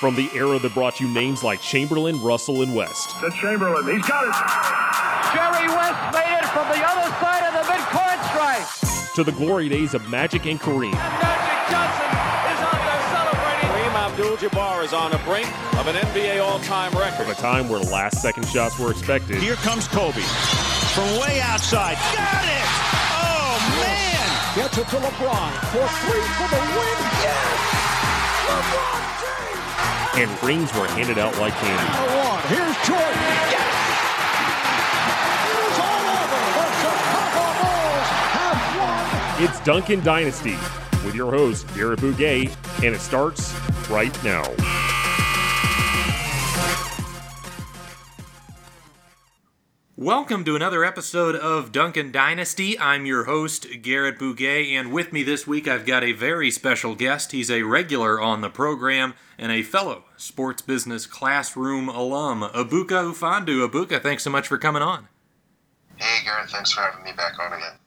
From the era that brought you names like Chamberlain, Russell, and West. To Chamberlain, he's got it. Jerry West made it from the other side of the midcourt stripe. To the glory days of Magic and Kareem. Magic Johnson is out there celebrating. Kareem Abdul-Jabbar is on the brink of an NBA all-time record. From a time where last-second shots were expected. Here comes Kobe from way outside. Got it! Oh man! Gets it to LeBron for three for the win. Yes! LeBron James! And rings were handed out like candy. Here's Jordan. Yes! It all over. The Chicago Bulls have won. It's Duncan Dynasty with your host, Garrett Bouguet, and it starts right now. Welcome to another episode of Duncan Dynasty. I'm your host, Garrett Bouguet, and with me this week I've got a very special guest. He's a regular on the program and a fellow sports business classroom alum, Abuka Ufandu. Abuka, thanks so much for coming on. Hey Garrett, thanks for having me back on again.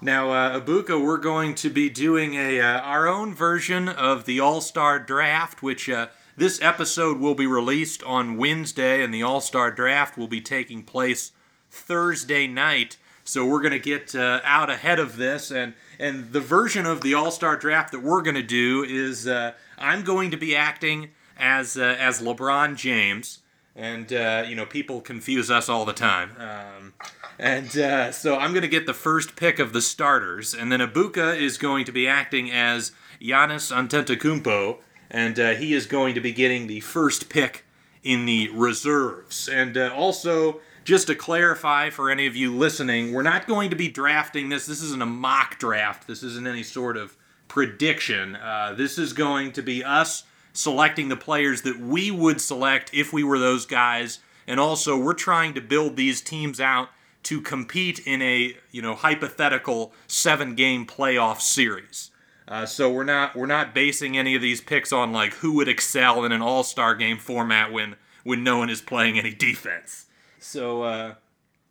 Now, uh, Abuka, we're going to be doing a uh, our own version of the All Star Draft, which uh, this episode will be released on Wednesday, and the All Star Draft will be taking place Thursday night. So we're going to get uh, out ahead of this, and and the version of the All Star Draft that we're going to do is uh, I'm going to be acting as uh, as LeBron James, and uh, you know people confuse us all the time. Um, and uh, so I'm going to get the first pick of the starters, and then Abuka is going to be acting as Giannis Antetokounmpo, and uh, he is going to be getting the first pick in the reserves. And also, just to clarify for any of you listening, we're not going to be drafting this. This isn't a mock draft. This isn't any sort of prediction. Uh, this is going to be us selecting the players that we would select if we were those guys. And also, we're trying to build these teams out to compete in a you know hypothetical seven game playoff series. Uh, so we're not we're not basing any of these picks on like who would excel in an All Star game format when when no one is playing any defense. So uh,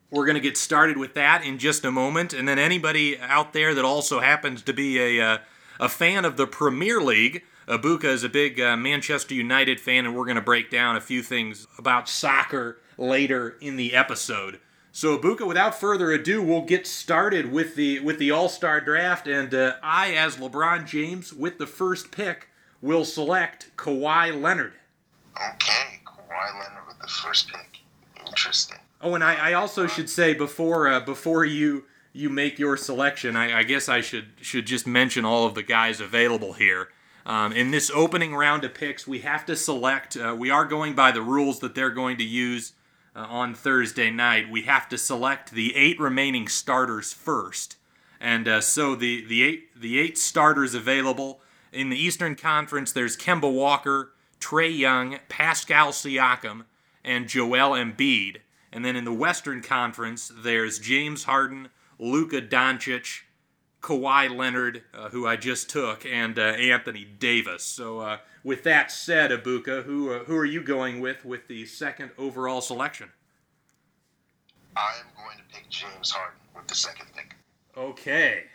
we're gonna get started with that in just a moment, and then anybody out there that also happens to be a uh, a fan of the Premier League. Abuka is a big uh, Manchester United fan, and we're going to break down a few things about soccer later in the episode. So Abuka, without further ado, we'll get started with the with the All Star draft, and uh, I, as LeBron James, with the first pick, will select Kawhi Leonard. Okay, Kawhi Leonard with the first pick. Interesting. Oh, and I, I also should say before uh, before you you make your selection, I, I guess I should should just mention all of the guys available here. Um, in this opening round of picks, we have to select. Uh, we are going by the rules that they're going to use uh, on Thursday night. We have to select the eight remaining starters first, and uh, so the the eight the eight starters available in the Eastern Conference. There's Kemba Walker, Trae Young, Pascal Siakam, and Joel Embiid. And then in the Western Conference, there's James Harden, Luka Doncic, Kawhi Leonard, uh, who I just took, and uh, Anthony Davis. So, uh, with that said, Abuka, who uh, who are you going with with the second overall selection? I am going to pick James Harden with the second pick. Okay,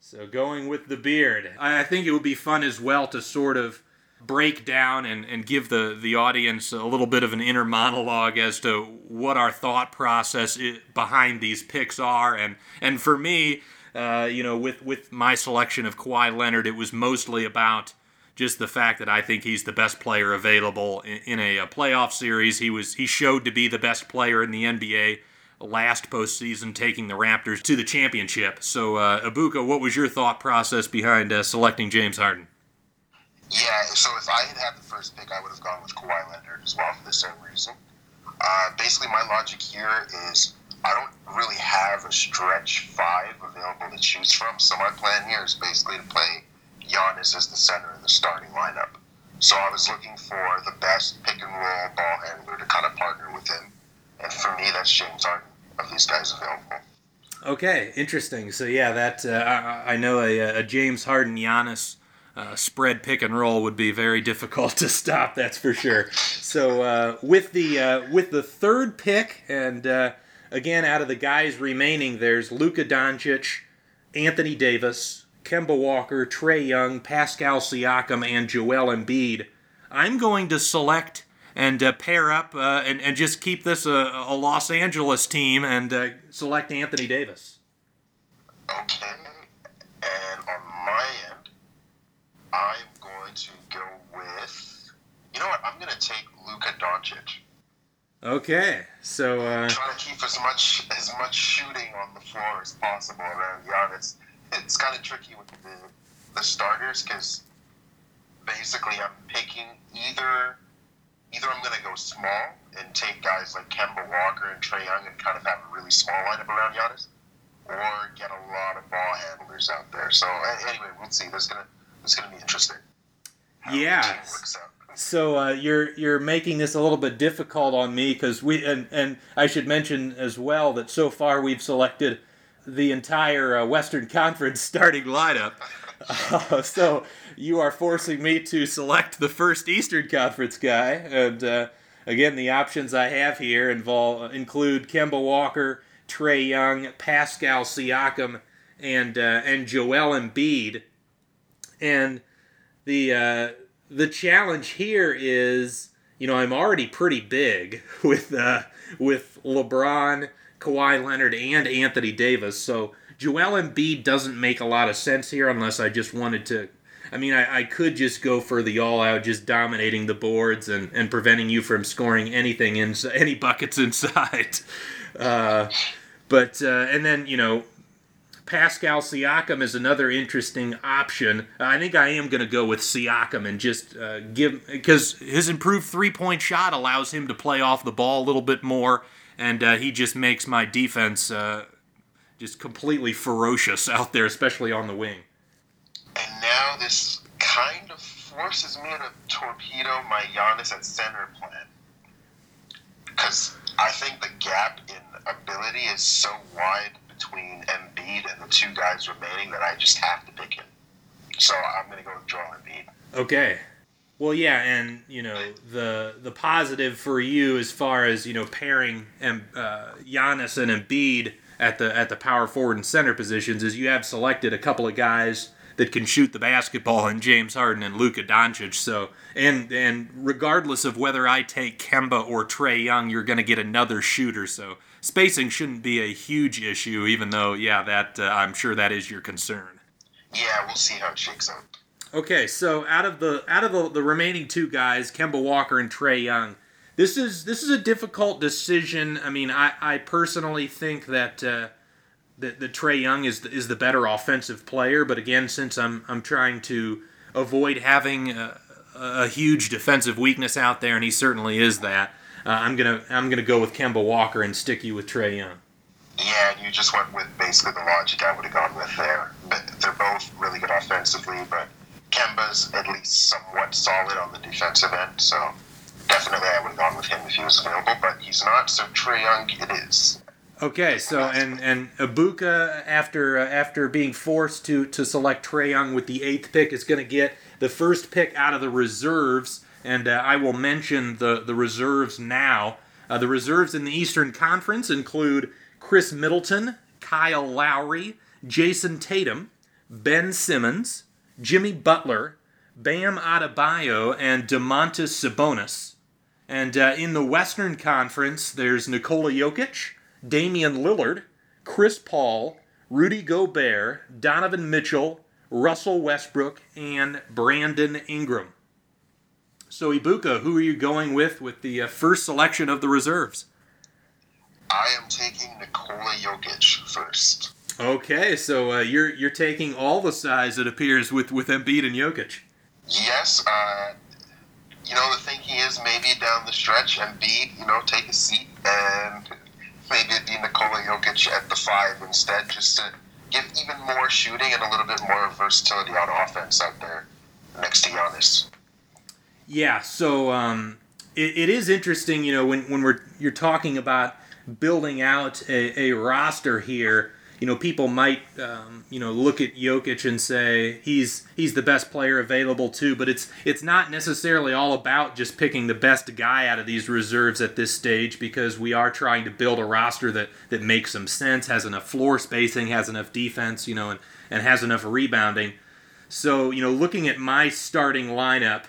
so going with the beard. I I think it would be fun as well to sort of break down and, and give the, the audience a little bit of an inner monologue as to what our thought process behind these picks are. And, and for me, uh, you know, with, with my selection of Kawhi Leonard, it was mostly about just the fact that I think he's the best player available in, in a, a, playoff series. He was he showed to be the best player in the NBA last postseason, taking the Raptors to the championship. So, uh, Abuka, what was your thought process behind uh, selecting James Harden? Yeah, so if I had had the first pick, I would have gone with Kawhi Leonard as well for the same reason. Uh, basically, my logic here is I don't really have a stretch five available to choose from. So my plan here is basically to play Giannis as the center in the starting lineup. So I was looking for the best pick and roll ball handler to kind of partner with him. And for me, that's James Harden of these guys available. Okay, interesting. So yeah, that uh, I, I, know a, a, James Harden Giannis uh, spread pick and roll would be very difficult to stop. That's for sure. So uh, with the uh, with the third pick, and uh, again out of the guys remaining, there's Luka Doncic, Anthony Davis, Kemba Walker, Trae Young, Pascal Siakam, and Joel Embiid. I'm going to select and uh, pair up uh, and, and just keep this a, a Los Angeles team and select Anthony Davis. Okay. And on my end, I'm going to go with. You know what? I'm going to take Luka Doncic. Okay, so uh, Trying to keep as much as much shooting on the floor as possible around Giannis. It's kind of tricky with the, the starters because basically I'm picking either either I'm going to go small and take guys like Kemba Walker and Trae Young and kind of have a really small lineup around Giannis, or get a lot of ball handlers out there. So anyway, we'll see. This gonna this gonna be interesting. Yeah. So uh, you're you're making this a little bit difficult on me because we and and I should mention as well that so far we've selected the entire uh, Western Conference starting lineup. Uh, so you are forcing me to select the first Eastern Conference guy, and uh, again the options I have here involve include Kemba Walker, Trae Young, Pascal Siakam, and uh, and Joel Embiid, and the uh, the challenge here is, you know, I'm already pretty big with uh, with LeBron, Kawhi Leonard, and Anthony Davis. So Joel Embiid doesn't make a lot of sense here unless I just wanted to. I mean, I, I could just go for the all-out, just dominating the boards and, and preventing you from scoring anything in any buckets inside. Uh, but uh, and then you know Pascal Siakam is another interesting option. I think I am going to go with Siakam and just uh, give because his improved three point shot allows him to play off the ball a little bit more, and uh, he just makes my defense uh, just completely ferocious out there, especially on the wing. And now this kind of forces me to torpedo my Giannis at center plan. Because I think the gap in ability is so wide between Embiid and the two guys remaining that I just have to pick him. So I'm going to go with Joel Embiid. Okay. Well, yeah, and you know the the positive for you as far as you know pairing and uh, Giannis and Embiid at the at the power forward and center positions is you have selected a couple of guys that can shoot the basketball in James Harden and Luka Doncic. So and and regardless of whether I take Kemba or Trae Young, you're going to get another shooter. So spacing shouldn't be a huge issue, even though yeah, that uh, I'm sure that is your concern. Yeah, we'll see how it shakes out. Okay, so out of the out of the, the remaining two guys, Kemba Walker and Trae Young, this is this is a difficult decision. I mean, I, I personally think that uh, that, that Trae Young is the, is the better offensive player, but again, since I'm I'm trying to avoid having a, a huge defensive weakness out there, and he certainly is that, uh, I'm gonna I'm gonna go with Kemba Walker and stick you with Trae Young. Yeah, and you just went with basically the logic I would have gone with there. But they're both really good offensively, but Kemba's at least somewhat solid on the defensive end, so definitely I would have gone with him if he was available, but he's not, so Trae Young it is. Okay, so and and Ibuka after uh, after being forced to to select Trae Young with the eighth pick is going to get the first pick out of the reserves, and uh, I will mention the the reserves now. Uh, the reserves in the Eastern Conference include Khris Middleton, Kyle Lowry, Jayson Tatum, Ben Simmons, Jimmy Butler, Bam Adebayo, and Domantas Sabonis. And uh, in the Western Conference, there's Nikola Jokic, Damian Lillard, Chris Paul, Rudy Gobert, Donovan Mitchell, Russell Westbrook, and Brandon Ingram. So, Ibuka, who are you going with with the uh, first selection of the reserves? I am taking Nikola Jokic first. Okay, so uh, you're you're taking all the size it appears with with Embiid and Jokic. Yes, uh, you know, the thinking is maybe down the stretch, Embiid, you know, take a seat and maybe it'd be Nikola Jokic at the five instead, just to give even more shooting and a little bit more versatility on offense out there next to Giannis. Yeah, so um, it, it is interesting, you know, when, when we're you're talking about building out a, a roster here. You know, people might um, you know look at Jokic and say he's he's the best player available too, but it's it's not necessarily all about just picking the best guy out of these reserves at this stage because we are trying to build a roster that that makes some sense, has enough floor spacing, has enough defense, you know, and, and has enough rebounding. So, you know, looking at my starting lineup,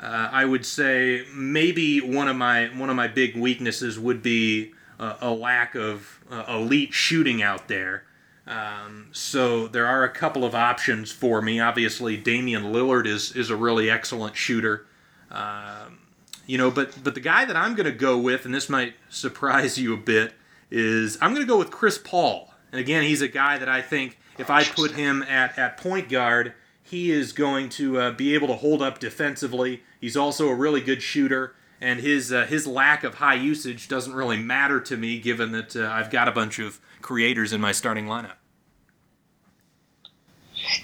Uh, I would say maybe one of my one of my big weaknesses would be a lack of uh, elite shooting out there. Um, so there are a couple of options for me. Obviously, Damian Lillard is is a really excellent shooter. Um, you know, but but the guy that I'm going to go with, and this might surprise you a bit, is I'm going to go with Chris Paul. And again, he's a guy that I think if I put him at at point guard, he is going to uh, be able to hold up defensively. He's also a really good shooter, and his uh, his lack of high usage doesn't really matter to me, given that uh, I've got a bunch of creators in my starting lineup.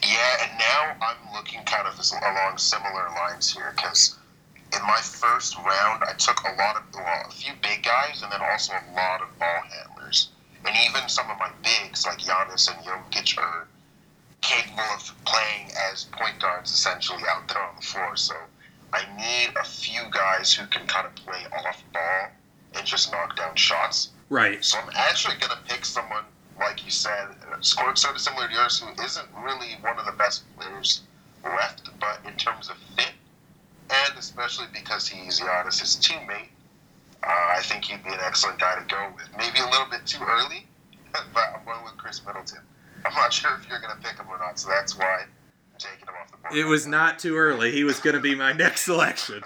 Yeah, and now I'm looking kind of along similar lines here because in my first round I took a lot of well, a few big guys and then also a lot of ball handlers, and even some of my bigs like Giannis and Jokic are capable of playing as point guards essentially out there on the floor. So I need a few guys who can kind of play off ball and just knock down shots. Right. So I'm actually going to pick someone, like you said, sort of similar to yours, who isn't really one of the best players left, but in terms of fit, and especially because he's Giannis' teammate, uh, I think he'd be an excellent guy to go with. Maybe a little bit too early, but I'm going with Khris Middleton. I'm not sure if you're going to pick him or not, so that's why I'm taking him off the board. It was not too early. He was going to be my next selection.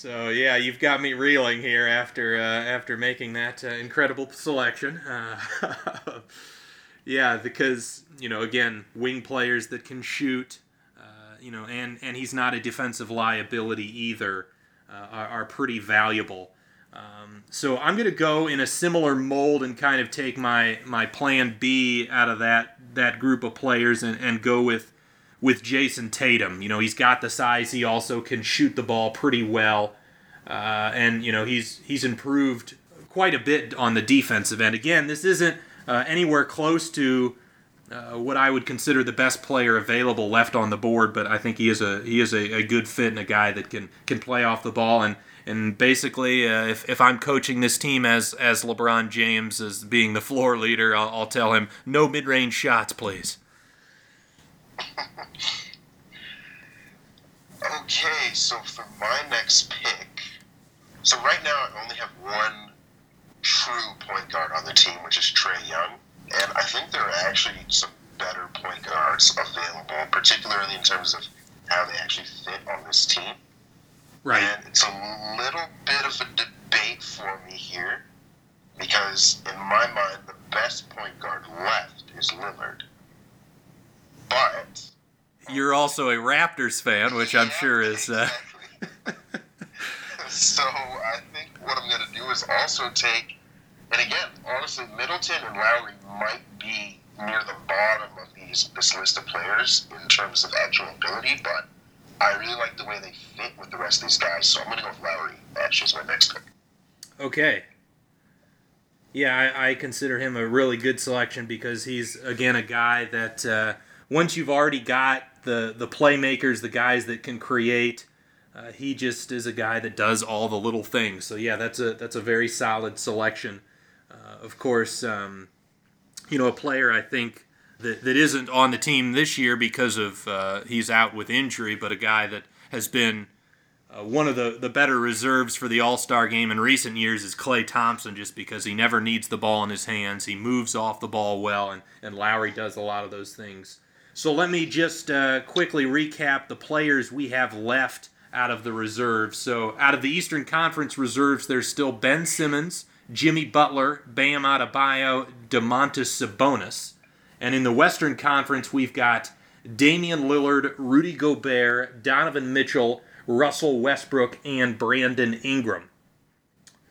So yeah, you've got me reeling here after uh, after making that uh, incredible selection. Uh, yeah, because you know again, wing players that can shoot, uh, you know, and and he's not a defensive liability either, uh, are, are pretty valuable. Um, so I'm going to go in a similar mold and kind of take my my plan B out of that that group of players and, and go with with Jayson Tatum. You know, he's got the size. He also can shoot the ball pretty well, uh, and you know he's he's improved quite a bit on the defensive end. Again, this isn't uh, anywhere close to uh, what I would consider the best player available left on the board, but I think he is a he is a, a good fit and a guy that can can play off the ball and. And basically, uh, if, if I'm coaching this team as as LeBron James as being the floor leader, I'll, I'll tell him no mid range shots, please. Okay, so for my next pick, so right now I only have one true point guard on the team, which is Trae Young, and I think there are actually some better point guards available, particularly in terms of how they actually fit on this team. Right. And it's a little bit of a debate for me here, because in my mind, the best point guard left is Lillard. But You're also a Raptors fan, which I'm sure is. Uh, exactly. so I think what I'm going to do is also take, and again, honestly, Middleton and Lowry might be near the bottom of these this list of players in terms of actual ability, but I really like the way they fit with the rest of these guys. So I'm going to go with Lowry. Actually, as my next pick. Okay. Yeah, I, I consider him a really good selection because he's again a guy that uh, once you've already got the the playmakers, the guys that can create, uh, he just is a guy that does all the little things. So yeah, that's a that's a very solid selection. Uh, of course, um, you know a player I think that, that isn't on the team this year because of uh, he's out with injury, but a guy that has been uh, one of the, the better reserves for the All Star game in recent years is Klay Thompson, just because he never needs the ball in his hands. He moves off the ball well, and, and Lowry does a lot of those things. So let me just uh, quickly recap the players we have left out of the reserves. So out of the Eastern Conference reserves, there's still Ben Simmons, Jimmy Butler, Bam Adebayo, Domantas Sabonis. And in the Western Conference, we've got Damian Lillard, Rudy Gobert, Donovan Mitchell, Russell Westbrook, and Brandon Ingram.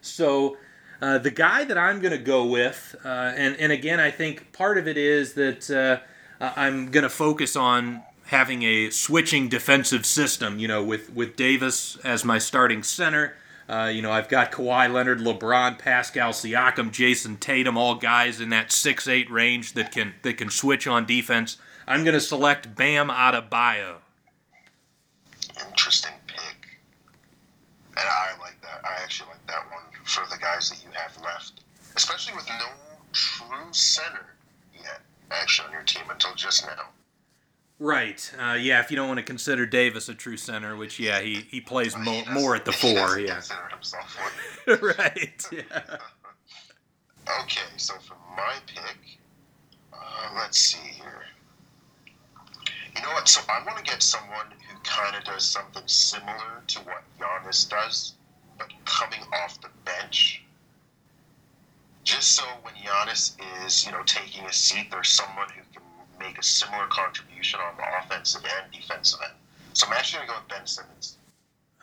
So uh, the guy that I'm going to go with, uh, and, and again, I think part of it is that uh, I'm going to focus on having a switching defensive system, you know, with, with Davis as my starting center. Uh, you know, I've got Kawhi Leonard, LeBron, Pascal Siakam, Jayson Tatum, all guys in that six eight range that can that can switch on defense. I'm going to select Bam Adebayo. Interesting pick. And I like that. I actually like that one for the guys that you have left, especially with no true center yet, actually, on your team until just now. Right. Uh, yeah, if you don't want to consider Davis a true center, which yeah, he he plays He mo- more at the he four. Yeah. consider himself one. right. Yeah. Okay, so for my pick, uh, let's see here. You know what? So I want to get someone who kind of does something similar to what Giannis does, but coming off the bench. Just so when Giannis is, you know, taking a seat, there's someone who make a similar contribution on the offensive and defensive end. So I'm actually going to go with Ben Simmons.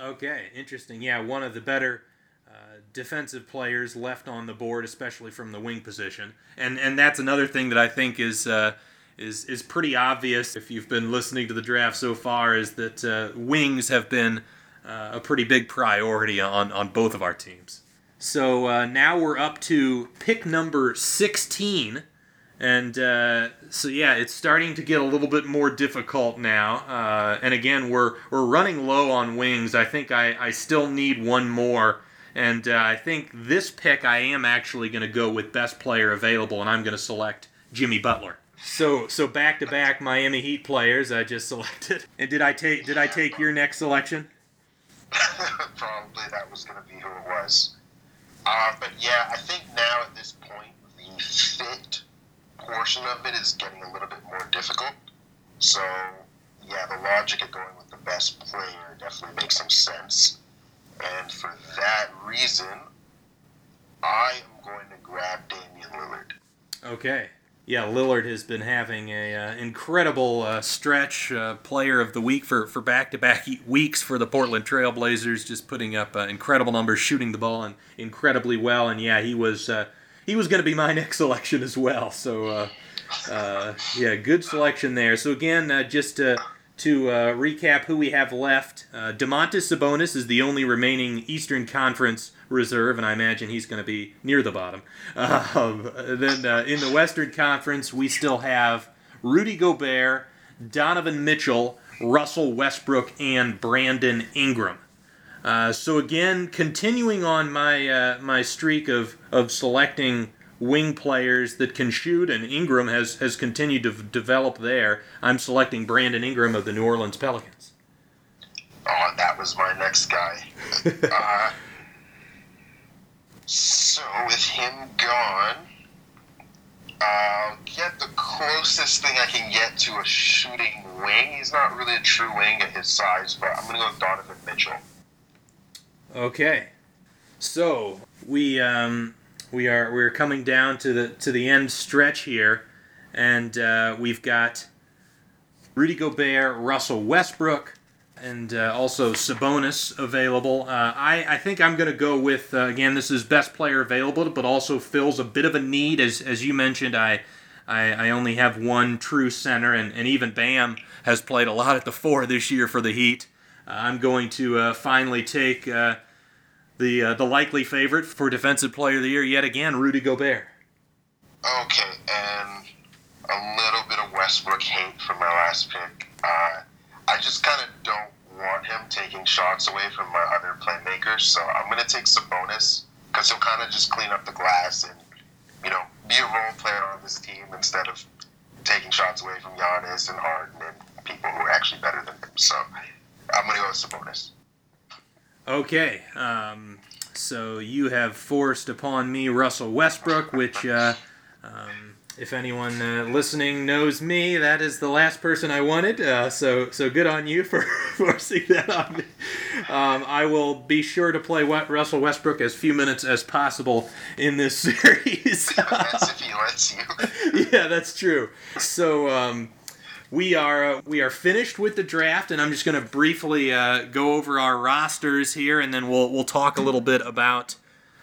Okay, interesting. Yeah, one of the better uh, defensive players left on the board, especially from the wing position, and and that's another thing that I think is. Uh, is, is pretty obvious if you've been listening to the draft so far is that uh, wings have been uh, a pretty big priority on, on both of our teams. So uh, now we're up to pick number 16. And uh, so yeah, it's starting to get a little bit more difficult now. Uh, and again, we're we're running low on wings. I think I, I still need one more. And uh, I think this pick I am actually going to go with best player available, and I'm going to select Jimmy Butler. So so back to back Miami Heat players I just selected. And did I take did I take your next selection? Probably that was going to be who it was. Uh, but yeah, I think now at this point, the fit portion of it is getting a little bit more difficult. So, yeah, the logic of going with the best player definitely makes some sense. And for that reason, I am going to grab Damian Lillard. Okay. Yeah, Lillard has been having a uh, incredible uh, stretch, uh, player of the week for for back to back weeks for the Portland Trailblazers, just putting up uh, incredible numbers, shooting the ball and incredibly well. And yeah, he was uh, he was going to be my next selection as well. So uh, uh, yeah, good selection there. So again, uh, just to to uh, recap who we have left, uh, Domantas Sabonis is the only remaining Eastern Conference reserve, and I imagine he's going to be near the bottom. Um, then uh, in the Western Conference, we still have Rudy Gobert, Donovan Mitchell, Russell Westbrook, and Brandon Ingram. Uh, so again, continuing on my uh, my streak of, of selecting wing players that can shoot, and Ingram has, has continued to develop there. I'm selecting Brandon Ingram of the New Orleans Pelicans. Oh, that was my next guy. uh, so with him gone, I'll get the closest thing I can get to a shooting wing. He's not really a true wing at his size, but I'm going to go with Donovan Mitchell. Okay, so we um, we are we're coming down to the to the end stretch here, and uh, we've got Rudy Gobert, Russell Westbrook, and uh, also Sabonis available. Uh, I I think I'm going to go with uh, again. This is best player available, but also fills a bit of a need as as you mentioned. I. I, I only have one true center, and, and even Bam has played a lot at the four this year for the Heat. Uh, I'm going to uh, finally take the uh, the likely favorite for Defensive Player of the Year yet again, Rudy Gobert. Okay, and a little bit of Westbrook hate from my last pick. Uh, I just kind of don't want him taking shots away from my other playmakers, so I'm going to take Sabonis because he'll kind of just clean up the glass and, you know, be a role player on this team instead of taking shots away from Giannis and Harden and people who are actually better than him. So I'm going to go with Sabonis. Okay, um, so you have forced upon me Russell Westbrook, which, uh, um, if anyone uh, listening knows me, that is the last person I wanted. Uh, so, so good on you for forcing that on me. Um, I will be sure to play Russell Westbrook as few minutes as possible in this series. That's if he lets you. yeah, that's true. So um, we are uh, we are finished with the draft, and I'm just going to briefly uh, go over our rosters here, and then we'll we'll talk a little bit about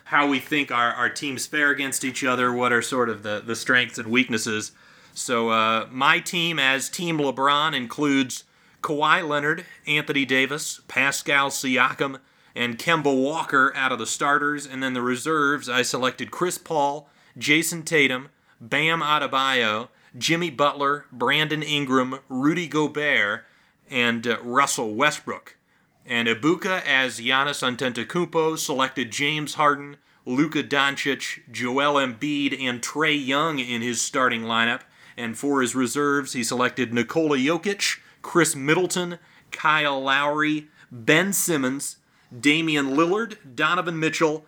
how we think our, our teams fare against each other, what are sort of the, the strengths and weaknesses. So uh, my team as Team LeBron includes Kawhi Leonard, Anthony Davis, Pascal Siakam, and Kemba Walker out of the starters, and then the reserves I selected Chris Paul, Jayson Tatum, Bam Adebayo, Jimmy Butler, Brandon Ingram, Rudy Gobert, and uh, Russell Westbrook. And Ibuka as Giannis Antetokounmpo selected James Harden, Luka Doncic, Joel Embiid, and Trae Young in his starting lineup. And for his reserves, he selected Nikola Jokic, Khris Middleton, Kyle Lowry, Ben Simmons, Damian Lillard, Donovan Mitchell,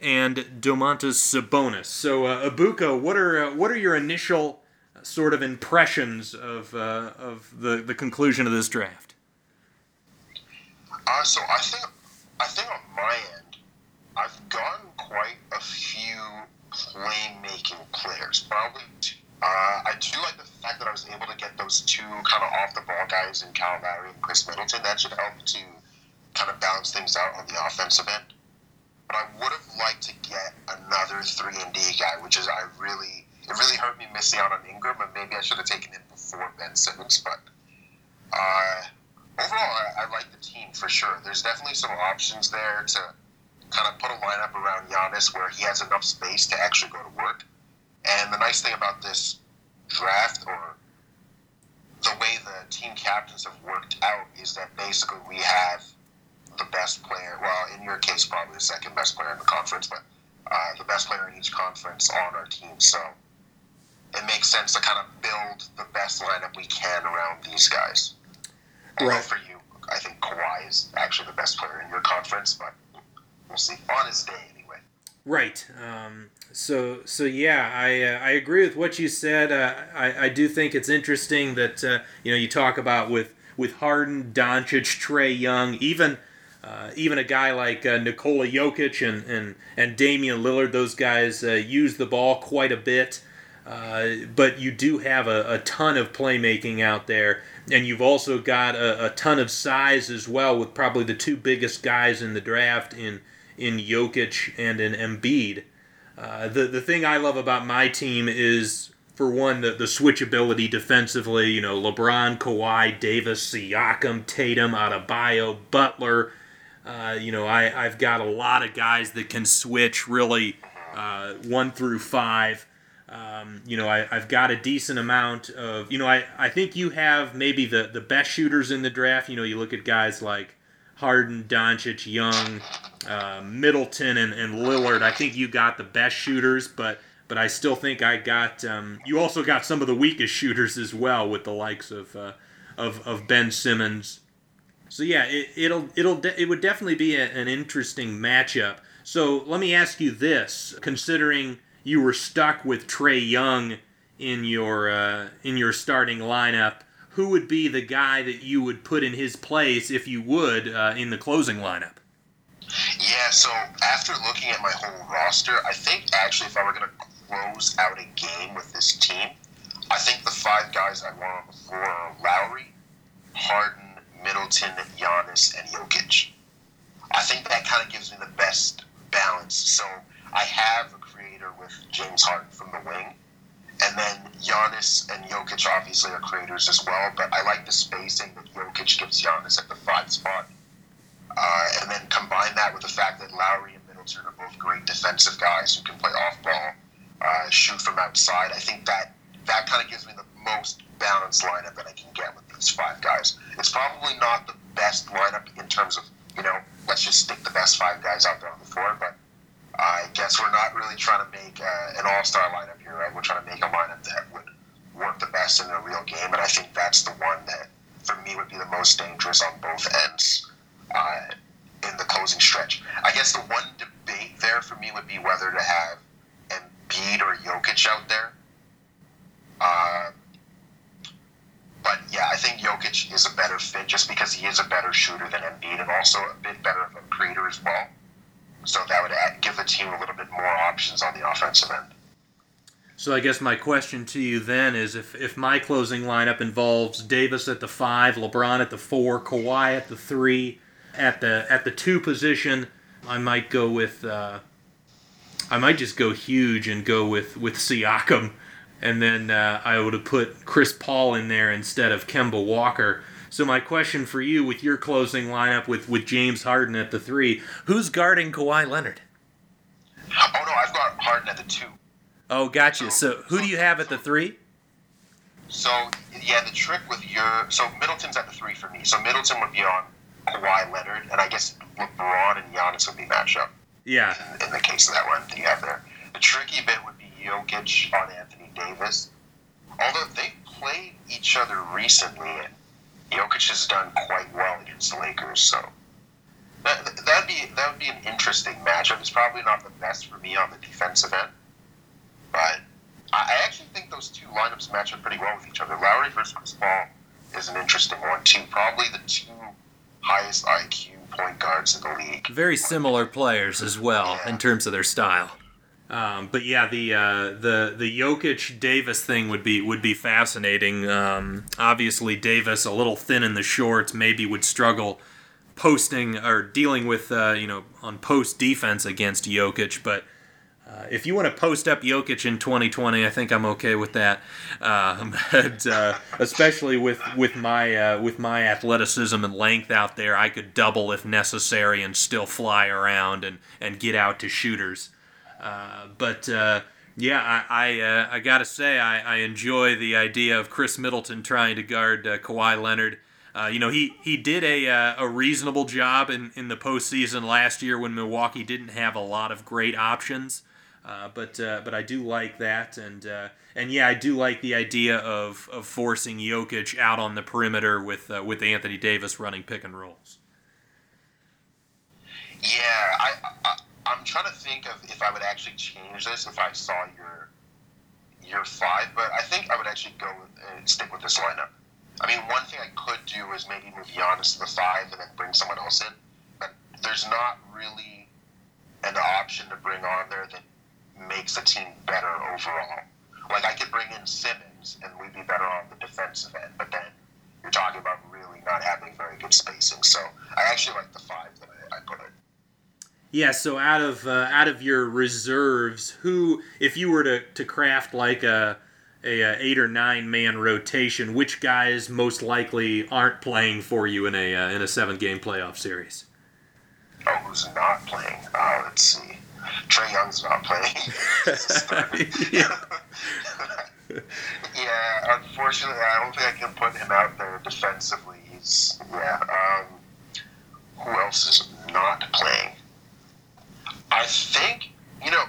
and Domantas Sabonis. So, uh, Abuka, what are uh, what are your initial sort of impressions of uh, of the, the conclusion of this draft? Uh, so I think I think on my end, I've gotten quite a few playmaking players. Probably, uh, I do like the fact that I was able to get those two kind of off the ball guys in Kyle Lowry and Khris Middleton. That should help to kind of balance things out on the offensive end. But I would have liked to get another three and D guy, which is I really it really hurt me missing out on Ingram, and maybe I should have taken him before Ben Simmons. But uh, overall, I, I like the team for sure. There's definitely some options there to kind of put a lineup around Giannis where he has enough space to actually go to work. And the nice thing about this draft, or the way the team captains have worked out, is that basically we have the best player. Well, in your case, probably the second best player in the conference, but uh, the best player in each conference on our team. So it makes sense to kind of build the best lineup we can around these guys. Although Right. for you, I think Kawhi is actually the best player in your conference, but we'll see on his day anyway. Right. Um, so so yeah, I uh, I agree with what you said. Uh, I I do think it's interesting that uh, you know you talk about with with Harden, Doncic, Trae Young, even. Uh, even a guy like uh, Nikola Jokic and, and, and Damian Lillard, those guys uh, use the ball quite a bit. Uh, but you do have a, a ton of playmaking out there, and you've also got a, a ton of size as well, with probably the two biggest guys in the draft in in Jokic and in Embiid. Uh, the the thing I love about my team is for one the, the switchability defensively. You know, LeBron, Kawhi, Davis, Siakam, Tatum, Adebayo, Butler. Uh, you know, I, I've got a lot of guys that can switch really uh, one through five. Um, you know, I, I've got a decent amount of, you know, I, I think you have maybe the, the best shooters in the draft. You know, you look at guys like Harden, Doncic, Young, uh, Middleton, and, and Lillard. I think you got the best shooters, but but I still think I got, um, you also got some of the weakest shooters as well with the likes of, uh, of, of Ben Simmons. So yeah, it, it'll it'll de- it would definitely be a, an interesting matchup. So let me ask you this: considering you were stuck with Trae Young in your uh, in your starting lineup, who would be the guy that you would put in his place if you would uh, in the closing lineup? Yeah, so after looking at my whole roster, I think actually if I were going to close out a game with this team, I think the five guys I want on the floor are Lowry, Harden, Middleton, Giannis, and Jokic. I think that kind of gives me the best balance. So I have with James Harden from the wing, and then Giannis and Jokic obviously are creators as well. But I like the spacing that Jokic gives Giannis at the five spot. Uh, and then combine that with the fact that Lowry and Middleton are both great defensive guys who can play off ball, uh, shoot from outside. I think that that kind of gives me the most balanced lineup that I can get with these five guys. It's probably not the best lineup in terms of, you know, let's just stick the best five guys out there on the floor, but I guess we're not really trying to make uh, an all star lineup here, right? We're trying to make a lineup that would work the best in a real game, and I think that's the one that, for me, would be the most dangerous on both ends uh, in the closing stretch. I guess the one debate there for me would be whether to have Embiid or Jokic out there. Uh, but yeah, I think Jokic is a better fit just because he is a better shooter than Embiid and also a bit better of a creator as well. So that would add, give the team a little bit more options on the offensive end. So I guess my question to you then is if, if my closing lineup involves Davis at the five, LeBron at the four, Kawhi at the three, at the at the two position, I might go with uh, I might just go huge and go with with Siakam, and then uh, I would have put Chris Paul in there instead of Kemba Walker. So my question for you, with your closing lineup with with James Harden at the three, who's guarding Kawhi Leonard? Oh no, I've got Harden at the two. Oh, gotcha. So who do you have at the three? So yeah, the trick with your so Middleton's at the three for me. So Middleton would be on Kawhi Leonard, and I guess LeBron and Giannis would be matched up. Yeah. in the case of that one that you have there. The tricky bit would be Jokic on Anthony Davis. although they played each other recently, Jokic has done quite well against the Lakers, so that that'd be that would be an interesting matchup. It's probably not the best for me on the defensive end, but I actually think those two lineups match up pretty well with each other. Lowry versus Chris Paul is an interesting one too. Probably the two highest IQ point guards in the league. Very similar players as well in terms of their style. Um, but yeah, the uh, the the Jokic Davis thing would be would be fascinating. Um, obviously, Davis a little thin in the shorts, maybe would struggle posting or dealing with uh, you know on post defense against Jokic, but. Uh, if you want to post up Jokic in 2020, I think I'm okay with that. Um, but, uh, especially with with my uh, with my athleticism and length out there, I could double if necessary and still fly around and, and get out to shooters. Uh, but uh, yeah, I I, uh, I gotta say I, I enjoy the idea of Khris Middleton trying to guard Kawhi Leonard. you know, he, he did a, a reasonable job in, in the postseason last year when Milwaukee didn't have a lot of great options. Uh, but uh, but I do like that, and uh, and yeah, I do like the idea of, of forcing Jokic out on the perimeter with with Anthony Davis running pick and rolls. Yeah, I, I I'm trying to think of if I would actually change this if I saw your your five, but I think I would actually go uh, stick with this lineup. I mean, one thing I could do is maybe move Giannis to the five and then bring someone else in, but there's not really an option to bring on there that makes the team better overall. Like I could bring in Simmons and we'd be better on the defensive end, but then you're talking about really not having very good spacing. So I actually like the five that I, I put in. Yeah, so out of uh, out of your reserves, who, if you were to, to craft like a, a, a eight or nine man rotation, which guys most likely aren't playing for you in a uh, in a seven game playoff series? Oh, who's not playing? Uh, let's see. Trae Young's not playing. yeah. yeah, unfortunately, I don't think I can put him out there defensively. He's yeah. Um, who else is not playing? I think you know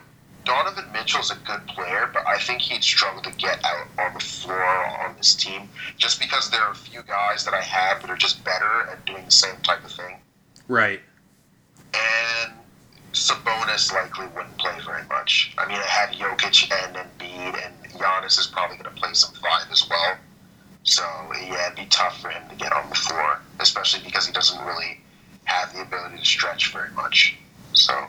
Donovan Mitchell's a good player, but I think he'd struggle to get out on the floor on this team just because there are a few guys that I have that are just better at doing the same type of thing. Right. And Sabonis likely wouldn't play very much. I mean, I had Jokic and Embiid, and Giannis is probably going to play some five as well. So yeah, it'd be tough for him to get on the floor, especially because he doesn't really have the ability to stretch very much. So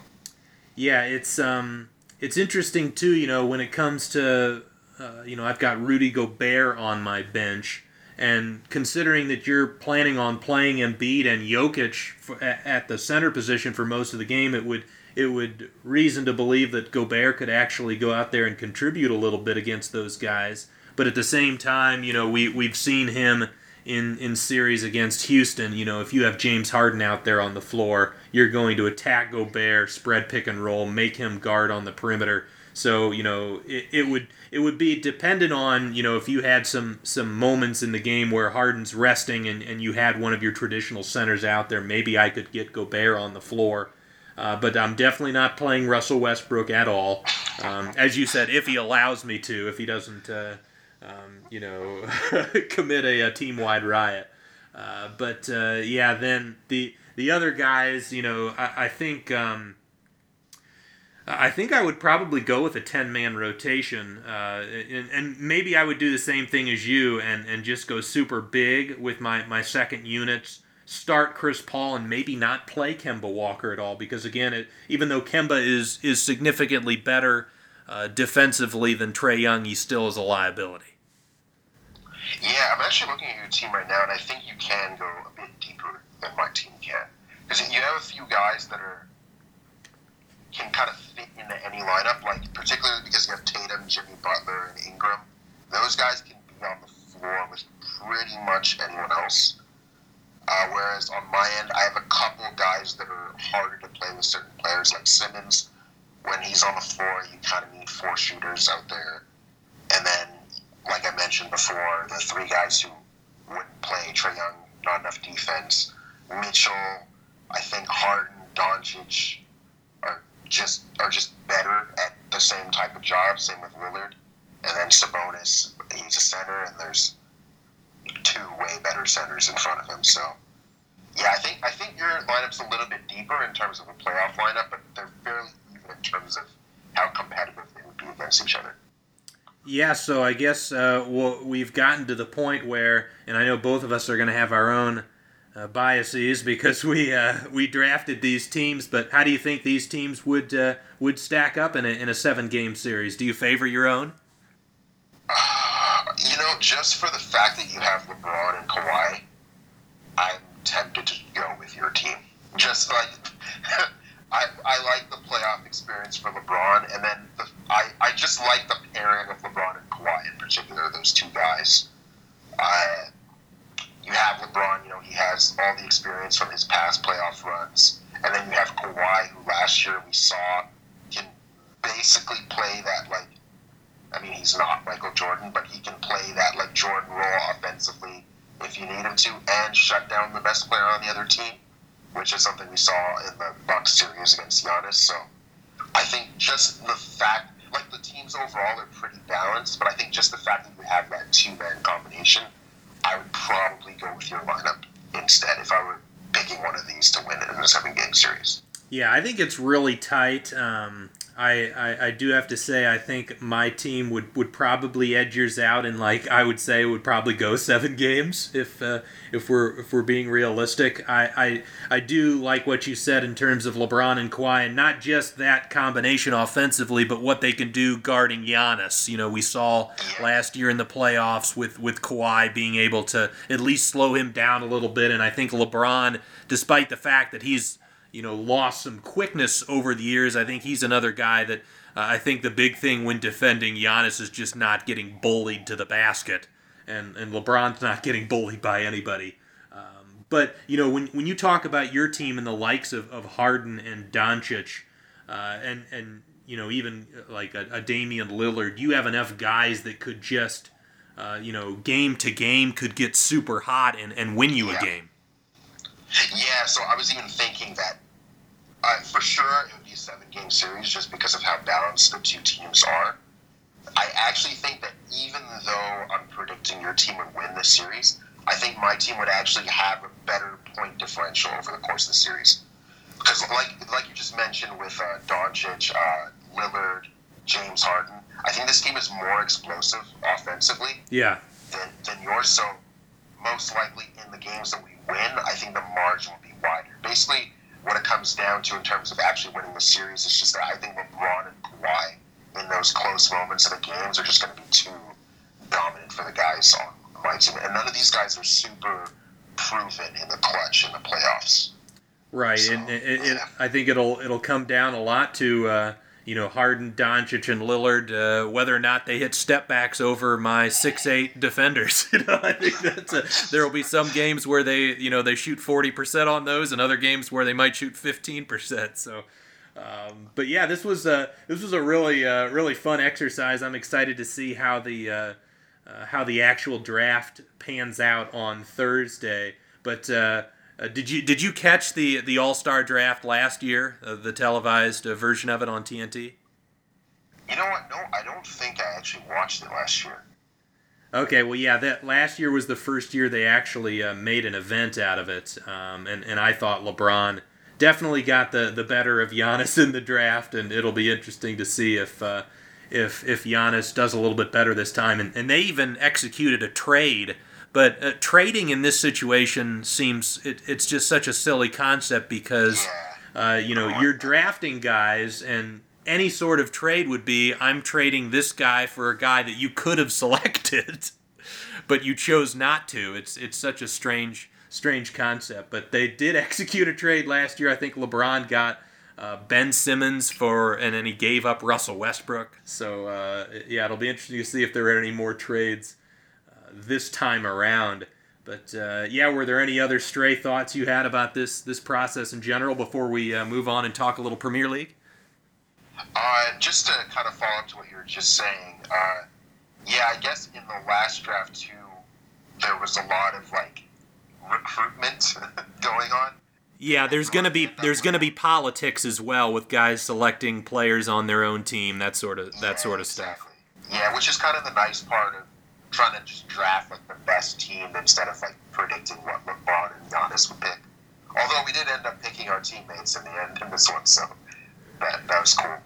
yeah, it's um, it's interesting too. You know, when it comes to uh, you know, I've got Rudy Gobert on my bench. And considering that you're planning on playing Embiid and Jokic for, at the center position for most of the game, it would it would reason to believe that Gobert could actually go out there and contribute a little bit against those guys. But at the same time, you know, we we've seen him in in series against Houston. You know, if you have James Harden out there on the floor, you're going to attack Gobert, spread pick and roll, make him guard on the perimeter. So you know, it, it would it would be dependent on you know if you had some some moments in the game where Harden's resting and, and you had one of your traditional centers out there, maybe I could get Gobert on the floor. Uh, but I'm definitely not playing Russell Westbrook at all. Um, as you said, if he allows me to, if he doesn't, uh, um, you know, commit a, a team wide riot. Uh, but uh, yeah, then the the other guys, you know, I, I think. Um, I think I would probably go with a 10 man rotation. Uh, and, and, maybe I would do the same thing as you and, and just go super big with my, my second units. Start Chris Paul and maybe not play Kemba Walker at all because, again, it, even though Kemba is, is significantly better uh, defensively than Trae Young, he still is a liability. Yeah, I'm actually looking at your team right now, and I think you can go a bit deeper than my team can. Because you have a few guys that are can kind of fit into any lineup, like particularly because you have Tatum, Jimmy Butler, and Ingram. Those guys can be on the floor with pretty much anyone else. Uh, whereas on my end, I have a couple guys that are harder to play with certain players, like Simmons. When he's on the floor, you kind of need four shooters out there. And then, like I mentioned before, the three guys who wouldn't play Trae Young, not enough defense. Mitchell, I think Harden, Doncic, are just are just better at the same type of job. Same with Lillard, and then Sabonis, he's a center, and there's two way better centers in front of him. So, yeah, I think I think your lineup's a little bit deeper in terms of a playoff lineup, but they're fairly even in terms of how competitive they would be against each other. Yeah, so I guess uh, we'll, we've gotten to the point where, and I know both of us are going to have our own uh, biases because we uh, we drafted these teams. But how do you think these teams would uh, would stack up in a, in a seven game series? Do you favor your own? You know, just for the fact that you have LeBron and Kawhi, I'm tempted to go with your team. Just like I, I like the playoff experience for LeBron, and then the, I, I just like the pairing of LeBron and Kawhi in particular, those two guys. Uh, you have LeBron, you know, he has all the experience from his past playoff runs, and then you have Kawhi, who last year we saw can basically play that like I mean, he's not Michael Jordan, but he can play that like Jordan role offensively if you need him to, and shut down the best player on the other team, which is something we saw in the Bucks series against Giannis. So I think just the fact, like the teams overall are pretty balanced, but I think just the fact that you have that two man combination, I would probably go with your lineup instead if I were picking one of these to win it in a seven game series. Yeah, I think it's really tight. Um, I, I, I do have to say I think my team would, would probably edge yours out and like I would say it would probably go seven games if uh, if we're if we're being realistic. I, I I do like what you said in terms of LeBron and Kawhi and not just that combination offensively, but what they can do guarding Giannis. You know, we saw last year in the playoffs with with Kawhi being able to at least slow him down a little bit, and I think LeBron, despite the fact that he's you know, lost some quickness over the years. I think he's another guy that uh, I think the big thing when defending Giannis is just not getting bullied to the basket, and and LeBron's not getting bullied by anybody. Um, but you know, when when you talk about your team and the likes of, of Harden and Doncic, uh, and and you know even uh, like a, a Damian Lillard, you have enough guys that could just. Uh, you know, game to game could get super hot and, and win you Yeah. a game. Yeah, so I was even thinking that uh, for sure it would be a seven game series just because of how balanced the two teams are. I actually think that even though I'm predicting your team would win this series, I think my team would actually have a better point differential over the course of the series. Because, like like you just mentioned with uh, Doncic, uh, Lillard, James Harden, I think this team is more explosive offensively Yeah, than, than yours. So most likely in the games that we win, I think the margin will be wider. Basically, what it comes down to in terms of actually winning the series is just that I think LeBron and Kawhi in those close moments of the games are just going to be too dominant for the guys on my team. And none of these guys are super proven in the clutch in the playoffs. Right, So, and it, it, yeah. I think it'll it'll come down a lot to uh, you know Harden, Doncic, and Lillard uh, whether or not they hit step backs over my six eight defenders. you know, I think that's a, there will be some games where they you know they shoot forty percent on those, and other games where they might shoot fifteen percent. So. Um, but yeah, this was a this was a really uh, really fun exercise. I'm excited to see how the uh, uh, how the actual draft pans out on Thursday. But uh, did you did you catch the the All Star draft last year, uh, the televised uh, version of it on TNT? You know what? No, I don't think I actually watched it last year. Okay, well, yeah, that last year was the first year they actually uh, made an event out of it, um, and and I thought LeBron definitely got the the better of Giannis in the draft, and it'll be interesting to see if. Uh, if, if Giannis does a little bit better this time, and, and they even executed a trade, but uh, trading in this situation seems it, it's just such a silly concept because uh, you know you're drafting guys and any sort of trade would be I'm trading this guy for a guy that you could have selected but you chose not to. It's it's such a strange strange concept. But they did execute a trade last year. I think LeBron got uh, Ben Simmons for and then he gave up Russell Westbrook. So uh, yeah it'll be interesting to see if there are any more trades this time around but uh, yeah, were there any other stray thoughts you had about this this process in general before we uh, move on and talk a little Premier League? Uh, just to kind of follow up to what you were just saying, uh, yeah, I guess in the last draft too, there was a lot of like recruitment going on. Yeah, there's gonna be there's gonna be politics as well with guys selecting players on their own team, that sort of that Yeah, sort of stuff. Yeah, which is kind of the nice part of trying to just draft like the best team instead of like predicting what LeBron and Giannis would pick. Although we did end up picking our teammates in the end in this one, so that that was cool.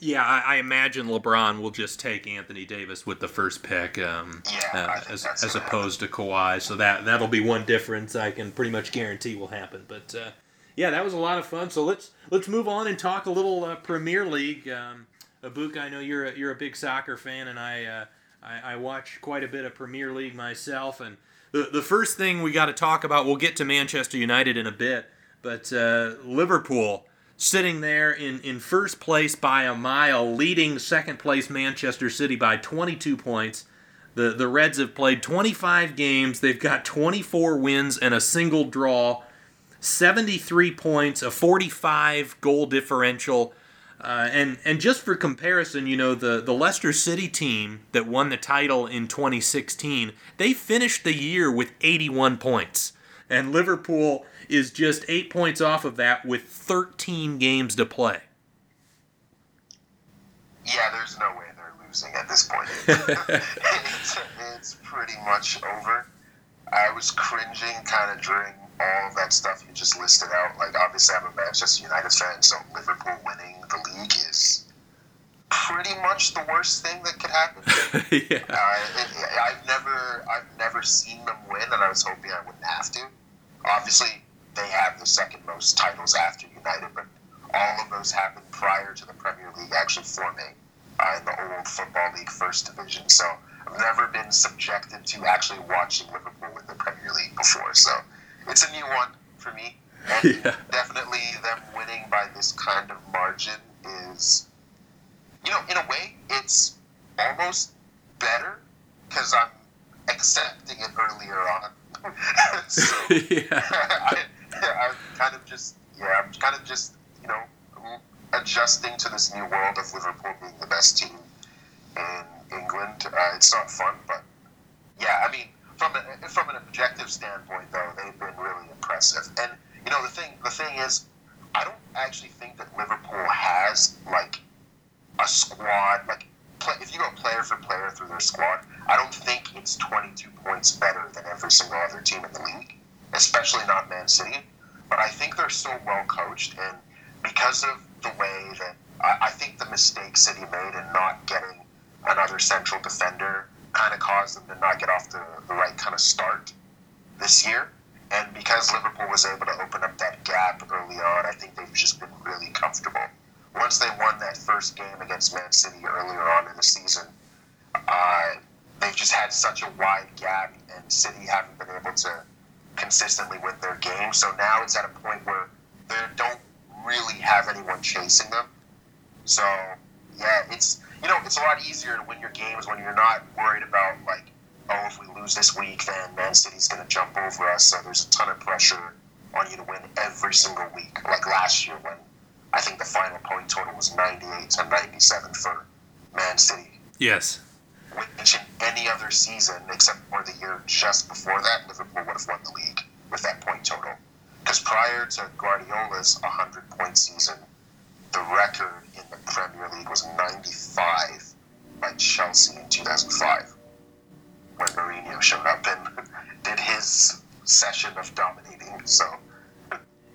Yeah, I, I imagine LeBron will just take Anthony Davis with the first pick, um, Yeah, uh, as, as opposed to Kawhi. So that that'll be one difference I can pretty much guarantee will happen. But uh, yeah, that was a lot of fun. So let's let's move on and talk a little uh, Premier League. Um, Abuka, I know you're a, you're a big soccer fan, and I, uh, I I watch quite a bit of Premier League myself. And the the first thing we got to talk about, we'll get to Manchester United in a bit, but uh, Liverpool sitting there in, in first place by a mile, leading second place Manchester City by 22 points. The, the Reds have played 25 games. They've got 24 wins and a single draw, 73 points, a 45 goal differential. Uh, and and just for comparison, you know the the Leicester City team that won the title in 2016, they finished the year with 81 points, and Liverpool is just eight points off of that with 13 games to play. Yeah, there's no way they're losing at this point. it's, it's pretty much over. I was cringing kind of during all of that stuff you just listed out. Like, obviously, I'm a Manchester United fan, so Liverpool winning the league is pretty much the worst thing that could happen. yeah. Uh, it, I've never, I've never seen them win, and I was hoping I wouldn't have to. Obviously, they have the second most titles after United, but all of those happened prior to the Premier League actually forming uh, in the old Football League First Division. So I've never been subjected to actually watching Liverpool in the Premier League before. So it's a new one for me. And Yeah. definitely them winning by this kind of margin is, you know, in a way, it's almost better because I'm accepting it earlier on. so yeah. I, I'm kind of just, yeah, I'm kind of just, you know, adjusting to this new world of Liverpool being the best team in England. Uh, it's not fun, but yeah, I mean, from a, from an objective standpoint, though, they've been really impressive. And you know, the thing, the thing is, I don't actually think that Liverpool has like a squad like. Play, if you go player for player through their squad, I don't think it's 22 points better than every single other team in the league, especially not Man City. But I think they're so well coached, and because of the way that I, I think the mistake City made in not getting another central defender kind of caused them to not get off the, the right kind of start this year. And because Liverpool was able to open up that gap early on, I think they've just been really comfortable. Once they won that first game against Man City earlier on in the season, uh, they've just had such a wide gap, and City haven't been able to consistently win their game. So now it's at a point where they don't really have anyone chasing them. So yeah, it's you know it's a lot easier to win your games when you're not worried about like oh if we lose this week then Man City's going to jump over us. So there's a ton of pressure on you to win every single week. Like last year when I think the final point total was 98 to 97 for Man City Yes. which in any other season except for the year just before that, Liverpool would have won the league with that point total. Because prior to Guardiola's 100 point season, the record in the Premier League was 95 by Chelsea in 2005 when Mourinho showed up and did his session of dominating. So,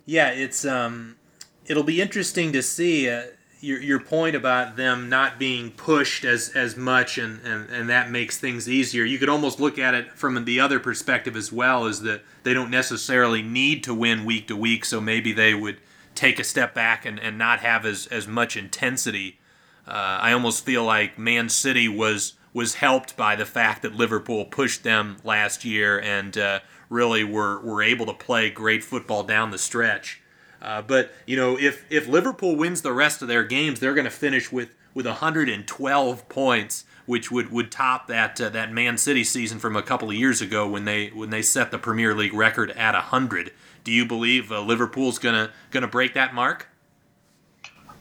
Yeah, it's um, it'll be interesting to see uh, your your point about them not being pushed as as much, and, and and that makes things easier. You could almost look at it from the other perspective as well, is that they don't necessarily need to win week to week, so maybe they would take a step back and, and not have as as much intensity. Uh, I almost feel like Man City was was helped by the fact that Liverpool pushed them last year and uh, really were were able to play great football down the stretch. Uh, but you know, if if Liverpool wins the rest of their games, they're going to finish with with 112 points, which would, would top that uh, that Man City season from a couple of years ago when they when they set the Premier League record at 100. Do you believe uh, Liverpool's gonna gonna break that mark?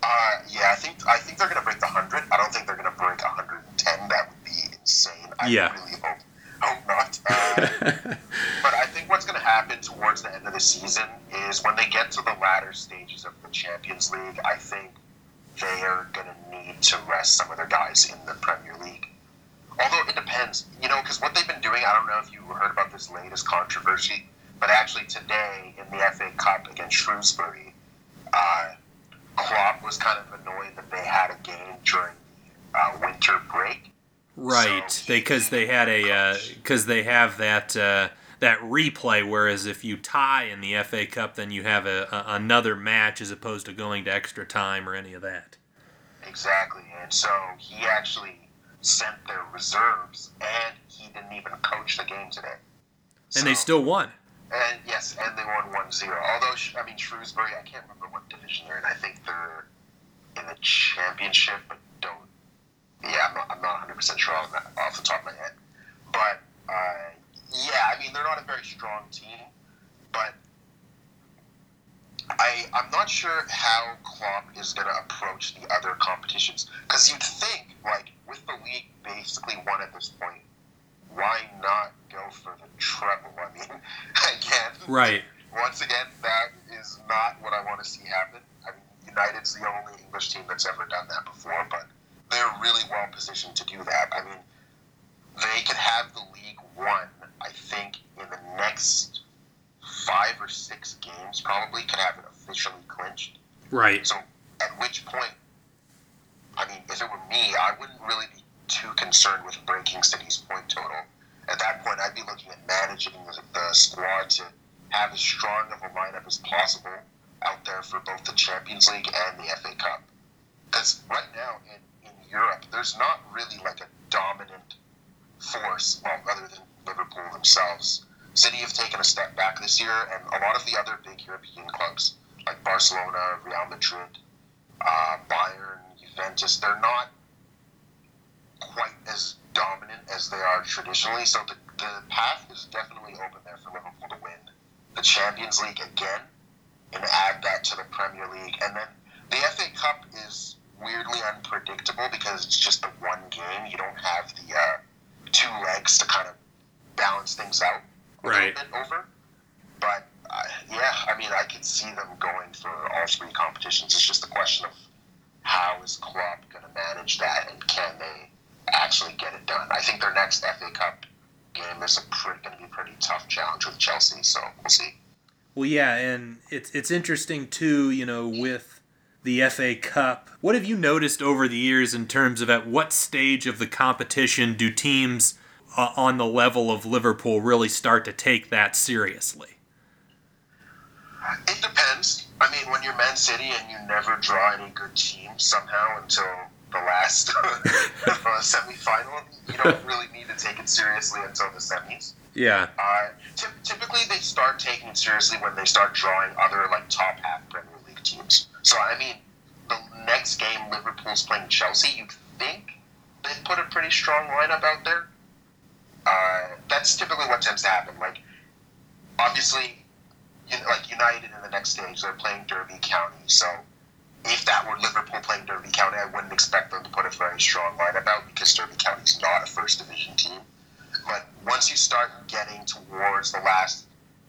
uh, yeah, I think I think they're going to break the 100. I don't think they're going to break 110. That would be insane. I Yeah. really hope, hope not. Uh, But I think what's going to happen towards the end of the season is when they get to the latter stages of the Champions League, I think they are going to need to rest some of their guys in the Premier League. Although it depends, you know, because what they've been doing, I don't know if you heard about this latest controversy, but actually today in the FA Cup against Shrewsbury, uh, Klopp was kind of annoyed that they had a game during the uh, winter break. Right, So- because they had a because they have that uh, that replay. Whereas if you tie in the FA Cup, then you have a, a another match as opposed to going to extra time or any of that. Exactly, and so he actually sent their reserves, and he didn't even coach the game today. And they still won. And yes, and they won 1-0. Although I mean Shrewsbury, I can't remember what division they're in. I think they're in the championship, but don't. Yeah, I'm not. I'm not 100 percent sure off the top of my head. But uh, yeah, I mean they're not a very strong team, but I I'm not sure how Klopp is going to approach the other competitions because you'd think like with the league basically won at this point, why not go for the treble? I mean, again, Right. Once again, that is not what I want to see happen. I mean, United's the only English team that's ever done that before, but they're really well positioned to do that. I mean, they could have the league won. I think in the next five or six games, probably could have it officially clinched. Right. So at which point, I mean, if it were me, I wouldn't really be too concerned with breaking City's point total. At that point, I'd be looking at managing the, the squad to have as strong of a lineup as possible out there for both the Champions League and the FA Cup. Because right now in, in Europe, there's not really like a dominant force, well, other than Liverpool themselves. City have taken a step back this year, and a lot of the other big European clubs, like Barcelona, Real Madrid, uh, Bayern, Juventus, they're not quite as dominant as they are traditionally. So the, the path is definitely open there for Liverpool to win the Champions League again and add that to the Premier League. And then the FA Cup is weirdly unpredictable because it's just the one game. You don't have the uh, two legs to kind of balance things out a Right. little bit over. But uh, yeah, I mean, I could see them going for all three competitions. It's just a question of how is Klopp going to manage that, and can they actually get it done? I think their next FA Cup game is going to be a pretty tough challenge with Chelsea. So we'll see. Well, yeah, and it's it's interesting too. You know, with the FA Cup, what have you noticed over the years in terms of at what stage of the competition do teams uh, on the level of Liverpool really start to take that seriously? It depends. I mean, when you're Man City and you never draw any good teams somehow until the last uh, semi-final, you don't really need to take it seriously until the semis. Yeah. Uh, ty- typically, they start taking it seriously when they start drawing other like top half Premier League teams. So, I mean, the next game Liverpool's playing Chelsea, you'd think they'd put a pretty strong lineup out there. Uh, that's typically what tends to happen. Like, obviously, you like United in the next stage, they're playing Derby County. So, if that were Liverpool playing Derby County, I wouldn't expect them to put a very strong lineup out because Derby County is not a first division team. But once you start getting towards the last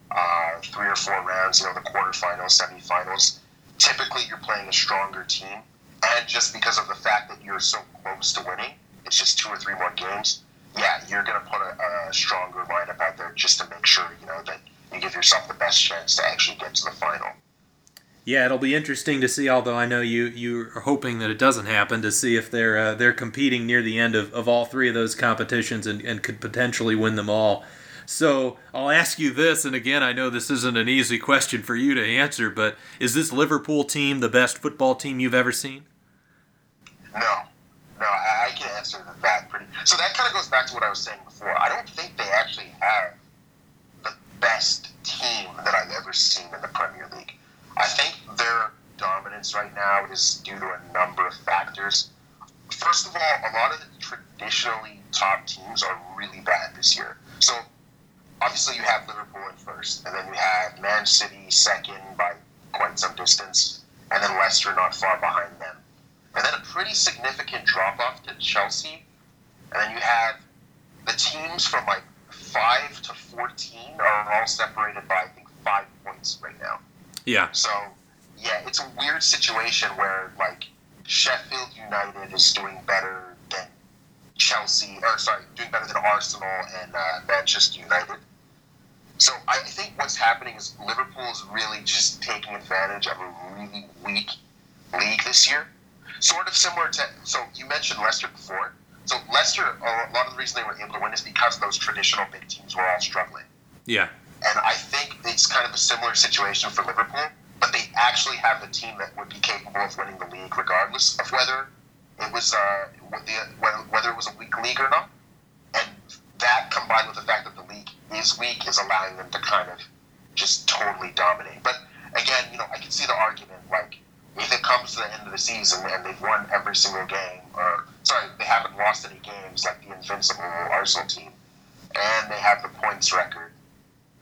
uh, three or four rounds, you know, the quarterfinals, semifinals, typically you're playing a stronger team. And just because of the fact that you're so close to winning, it's just two or three more games. Yeah, you're going to put a, a stronger lineup out there just to make sure, you know, that you give yourself the best chance to actually get to the final. Yeah, it'll be interesting to see. Although I know you you are hoping that it doesn't happen, to see if they're uh, they're competing near the end of, of all three of those competitions and, and could potentially win them all. So I'll ask you this, and again, I know this isn't an easy question for you to answer, but is this Liverpool team the best football team you've ever seen? No, no, I, I can answer that pretty. So that kind of goes back to what I was saying before. I don't think they actually have the best team that I've ever seen in the Premier League. I think their dominance right now is due to a number of factors. First of all, a lot of the traditionally top teams are really bad this year. So obviously you have Liverpool in first, and then you have Man City second by quite some distance, and then Leicester not far behind them. And then a pretty significant drop off to Chelsea. And then you have the teams from like 5 to 14 are all separated by, I think, five points right now. Yeah. So, yeah, it's a weird situation where, like, Sheffield United is doing better than Chelsea, or sorry, doing better than Arsenal and uh, Manchester United. So I think what's happening is Liverpool is really just taking advantage of a really weak league this year. Sort of similar to, so you mentioned Leicester before. So Leicester, a lot of the reason they were able to win is because those traditional big teams were all struggling. Yeah. And I think it's kind of a similar situation for Liverpool, but they actually have the team that would be capable of winning the league regardless of whether it was uh, whether it was a weak league or not. And that combined with the fact that the league is weak is allowing them to kind of just totally dominate. But again, you know, I can see the argument like if it comes to the end of the season and they've won every single game, or sorry, they haven't lost any games like the invincible Arsenal team, and they have the points record,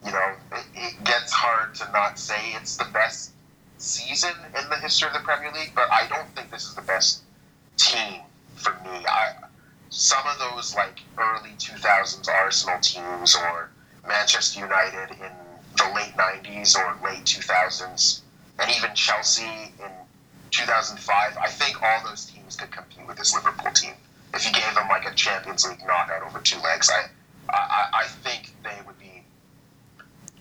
you know, it, gets hard to not say it's the best season in the history of the Premier League, but I don't think this is the best team for me. I, some of those like early 2000s Arsenal teams or Manchester United in the late 90s or late 2000s, and even Chelsea in 2005, I think all those teams could compete with this Liverpool team. If you gave them like a Champions League knockout over two legs, I, I, I think they would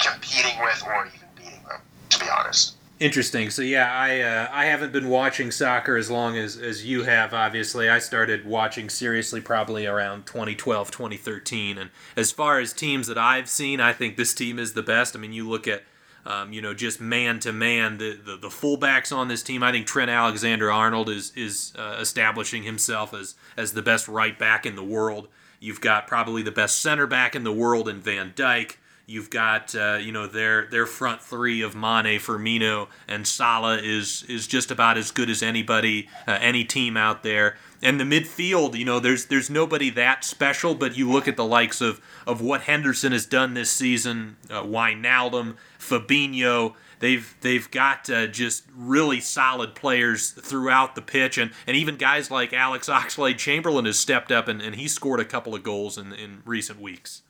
competing with or even beating them, to be honest. Interesting. So yeah, I uh, I haven't been watching soccer as long as, as you have. Obviously, I started watching seriously probably around 2012, 2013. And as far as teams that I've seen, I think this team is the best. I mean, you look at um, you know just man to man the, the the fullbacks on this team. I think Trent Alexander Arnold is is uh, establishing himself as as the best right back in the world. You've got probably the best center back in the world in Van Dijk. You've got uh, you know their their front three of Mane, Firmino, and Salah is is just about as good as anybody, uh, any team out there. And the midfield, you know, there's there's nobody that special, but you look at the likes of of what Henderson has done this season, uh, Wijnaldum, Fabinho. They've they've got uh, just really solid players throughout the pitch, and, and even guys like Alex Oxlade Chamberlain has stepped up and, and he scored a couple of goals in, in recent weeks.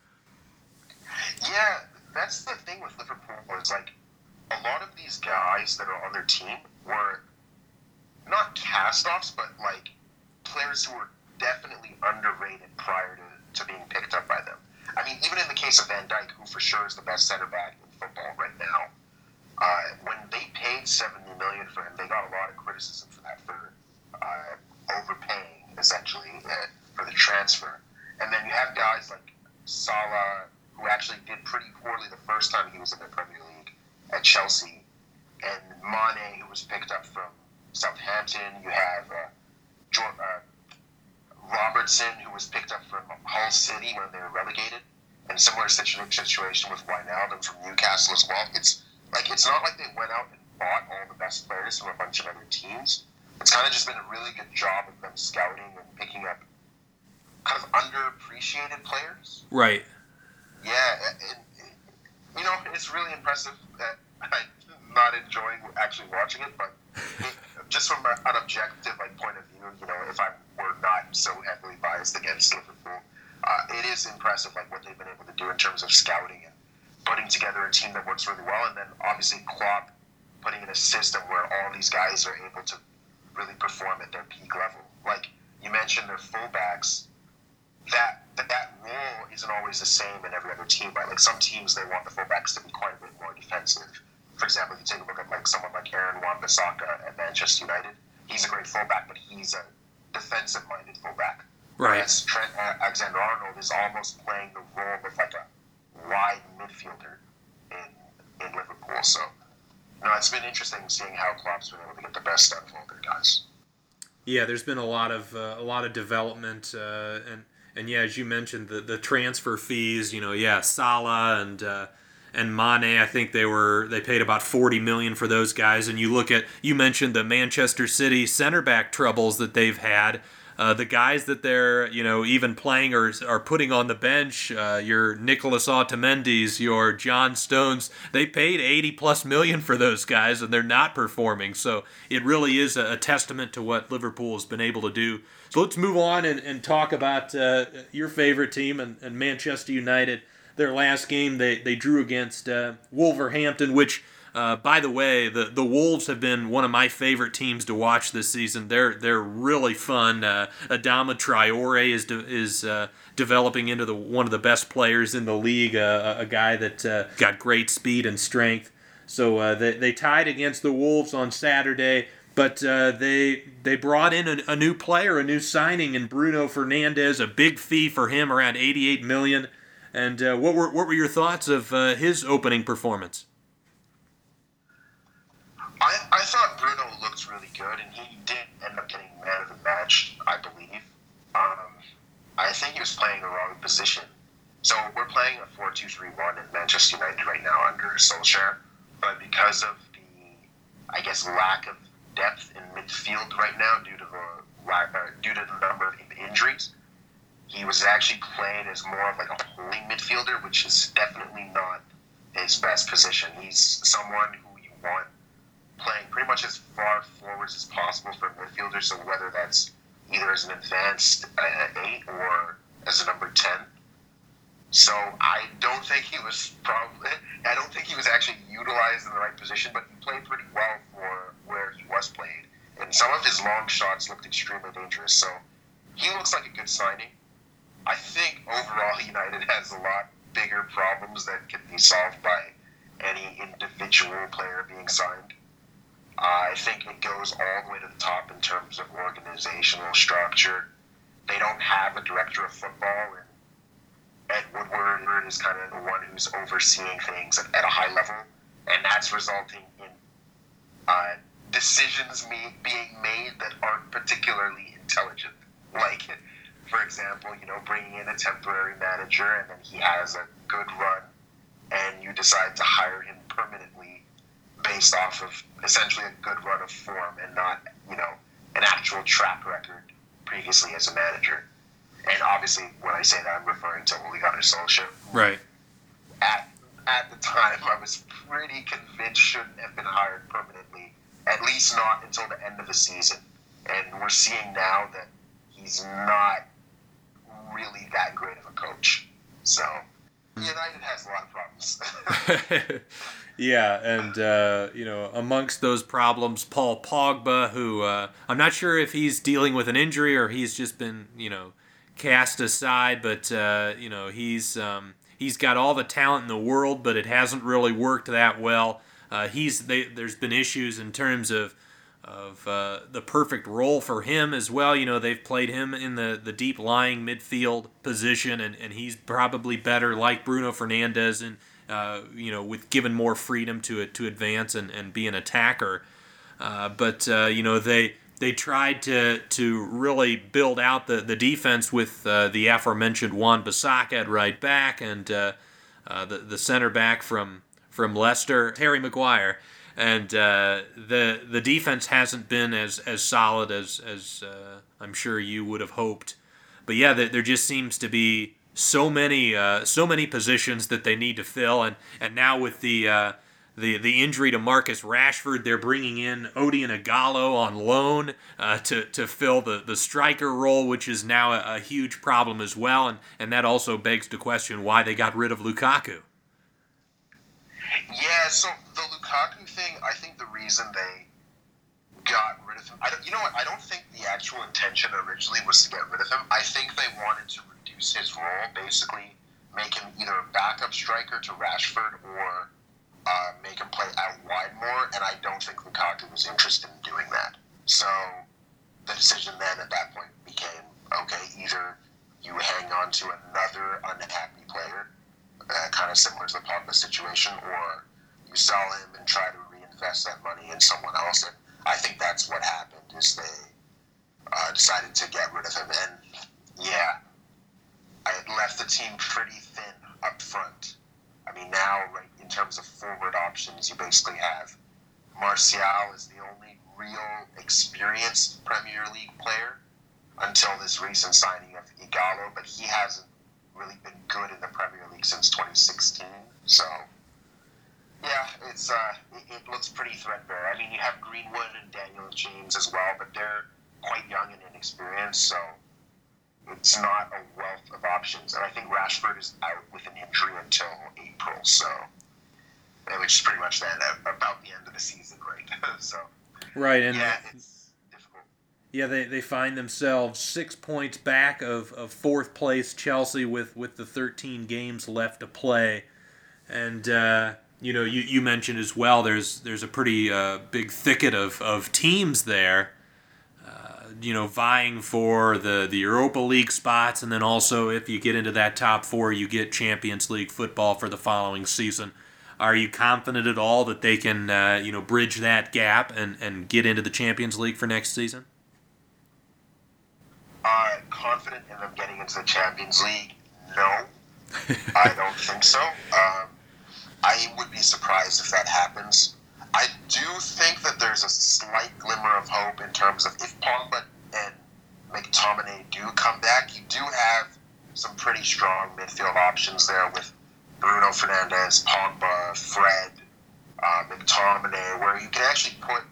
Yeah, that's the thing with Liverpool. Is like a lot of these guys that are on their team were not cast-offs, but like players who were definitely underrated prior to, to being picked up by them. I mean, even in the case of Van Dijk, who for sure is the best center back in football right now, uh, when they paid seventy million for him, they got a lot of criticism for that for uh, overpaying essentially uh, for the transfer. And then you have guys like Salah, who actually did pretty poorly the first time he was in the Premier League at Chelsea, and Mane, who was picked up from Southampton. You have uh, George, uh, Robertson, who was picked up from Hull City when they were relegated, and similar situation with Wijnaldum from Newcastle as well. It's like it's not like they went out and bought all the best players from a bunch of other teams. It's kind of just been a really good job of them scouting and picking up kind of underappreciated players. Right yeah, it, it, you know, it's really impressive that I'm not enjoying actually watching it, but just from an objective like point of view, you know, if I were not so heavily biased against Liverpool, uh, it is impressive like what they've been able to do in terms of scouting and putting together a team that works really well, and then obviously Klopp putting in a system where all these guys are able to really perform at their peak level. Like you mentioned, their fullbacks that that role isn't always the same in every other team, right? Like some teams they want the fullbacks to be quite a bit more defensive. For example, if you take a look at like someone like Aaron Wan-Bissaka at Manchester United. He's a great fullback, but he's a defensive-minded fullback. Right. Whereas Trent Alexander-Arnold is almost playing the role of like a wide midfielder in in Liverpool. So, no, it's been interesting seeing how Klopp's been able to get the best out of all their guys. Yeah, there's been a lot of uh, a lot of development uh, and and yeah, as you mentioned, the, the transfer fees, you know, yeah, Salah and uh, and Mane, I think they were they paid about forty million for those guys. And you look at you mentioned the Manchester City center back troubles that they've had. Uh, the guys that they're you know even playing or are putting on the bench, uh, your Nicholas Otamendi's, your John Stones, they paid 80 plus million for those guys and they're not performing. So it really is a, a testament to what Liverpool has been able to do. So let's move on and, and talk about uh, your favorite team and, and, Manchester United. Their last game they, they drew against uh, Wolverhampton, which Uh, by the way, the, the Wolves have been one of my favorite teams to watch this season. They're they're really fun. Uh, Adama Traore is de- is uh, developing into the one of the best players in the league. Uh, a guy that uh, got great speed and strength. So uh, they, they tied against the Wolves on Saturday, but they they brought in a, a new player, a new signing in Bruno Fernandes, a big fee for him, around 88 million. And what were what were your thoughts of his opening performance? I, I thought Bruno looked really good, and he did end up getting man of the match, I believe. Um, I think he was playing the wrong position. So we're playing a 4 2 3 1 in Manchester United right now under Solskjaer, but because of the, I guess, lack of depth in midfield right now due to the uh, due to the number of injuries, he was actually playing as more of like a holding midfielder, which is definitely not his best position. He's someone who you want playing pretty much as far forwards as possible for a midfielder. So whether that's either as an advanced uh, eight or as a number ten. So I don't think he was probably. I don't think he was actually utilized in the right position, but he played pretty well for where he was played. And some of his long shots looked extremely dangerous. So he looks like a good signing. I think overall United has a lot bigger problems that can be solved by any individual player being signed. Uh, I think it goes all the way to the top in terms of organizational structure. They don't have a director of football, and Ed Woodward is kind of the one who's overseeing things at, at a high level, and that's resulting in uh, decisions me- being made that aren't particularly intelligent. Like, for example, you know, bringing in a temporary manager and then he has a good run, and you decide to hire him permanently based off of essentially a good run of form and not, you know, an actual track record previously as a manager. And obviously, when I say that, I'm referring to Ole Gunnar Solskjaer. Right. At at the time, I was pretty convinced shouldn't have been hired permanently, at least not until the end of the season. And we're seeing now that he's not really that great of a coach. So hmm. United has a lot of problems. yeah, and uh, you know, amongst those problems, Paul Pogba, who uh, I'm not sure if he's dealing with an injury or he's just been, you know, cast aside, but uh, you know, he's um, he's got all the talent in the world, but it hasn't really worked that well. Uh, he's they, there's been issues in terms of of uh, the perfect role for him as well. You know, they've played him in the, the deep lying midfield position, and, and he's probably better like Bruno Fernandes and, uh, you know, with given more freedom to to advance and, and be an attacker. Uh, but, uh, you know, they they tried to to really build out the, the defense with uh, the aforementioned Wan Bissaka at right back and uh, the, the center back from, from Leicester, Harry Maguire and uh, the the defense hasn't been as as solid as as uh, I'm sure you would have hoped. But yeah, there, there just seems to be so many uh, so many positions that they need to fill, and and now with the uh, the the injury to Marcus Rashford, they're bringing in Odion Ighalo on loan uh, to to fill the the striker role, which is now a, a huge problem as well, and and that also begs the question why they got rid of Lukaku. Yeah, so the Lukaku thing, I think the reason they got rid of him, I don't, you know what? I don't think the actual intention originally was to get rid of him. I think they wanted to reduce his role, basically make him either a backup striker to Rashford or uh, make him play out wide more. And I don't think Lukaku was interested in doing that. So the decision then at that point became okay, either you hang on to another unhappy player uh, kind of similar to the Pogba situation, or you sell him and try to reinvest that money in someone else. And I think that's what happened. Is they uh, decided to get rid of him, and yeah, I had left the team pretty thin up front. I mean, now, right in terms of forward options, you basically have Martial is the only real experienced Premier League player until this recent signing of Ighalo, but he hasn't really been good in the Premier League since 2016. So, yeah, it's uh, it, it looks pretty threadbare. I mean, you have Greenwood and Daniel James as well, but they're quite young and inexperienced, so it's not a wealth of options. And I think Rashford is out with an injury until April, so which is pretty much then about the end of the season, right? so right, and yeah, it's difficult. Yeah, they, they find themselves six points back of, of fourth place Chelsea with, with the 13 games left to play. And, uh, you know, you, you mentioned as well there's there's a pretty uh, big thicket of, of teams there, uh, you know, vying for the, the Europa League spots. And then also, if you get into that top four, you get Champions League football for the following season. Are you confident at all that they can, uh, you know, bridge that gap and, and get into the Champions League for next season? Uh, confident in them getting into the Champions League? No, I don't think so. Um, I would be surprised if that happens. I do think that there's a slight glimmer of hope in terms of if Pogba and McTominay do come back, you do have some pretty strong midfield options there with Bruno Fernandes, Pogba, Fred, uh, McTominay, where you can actually put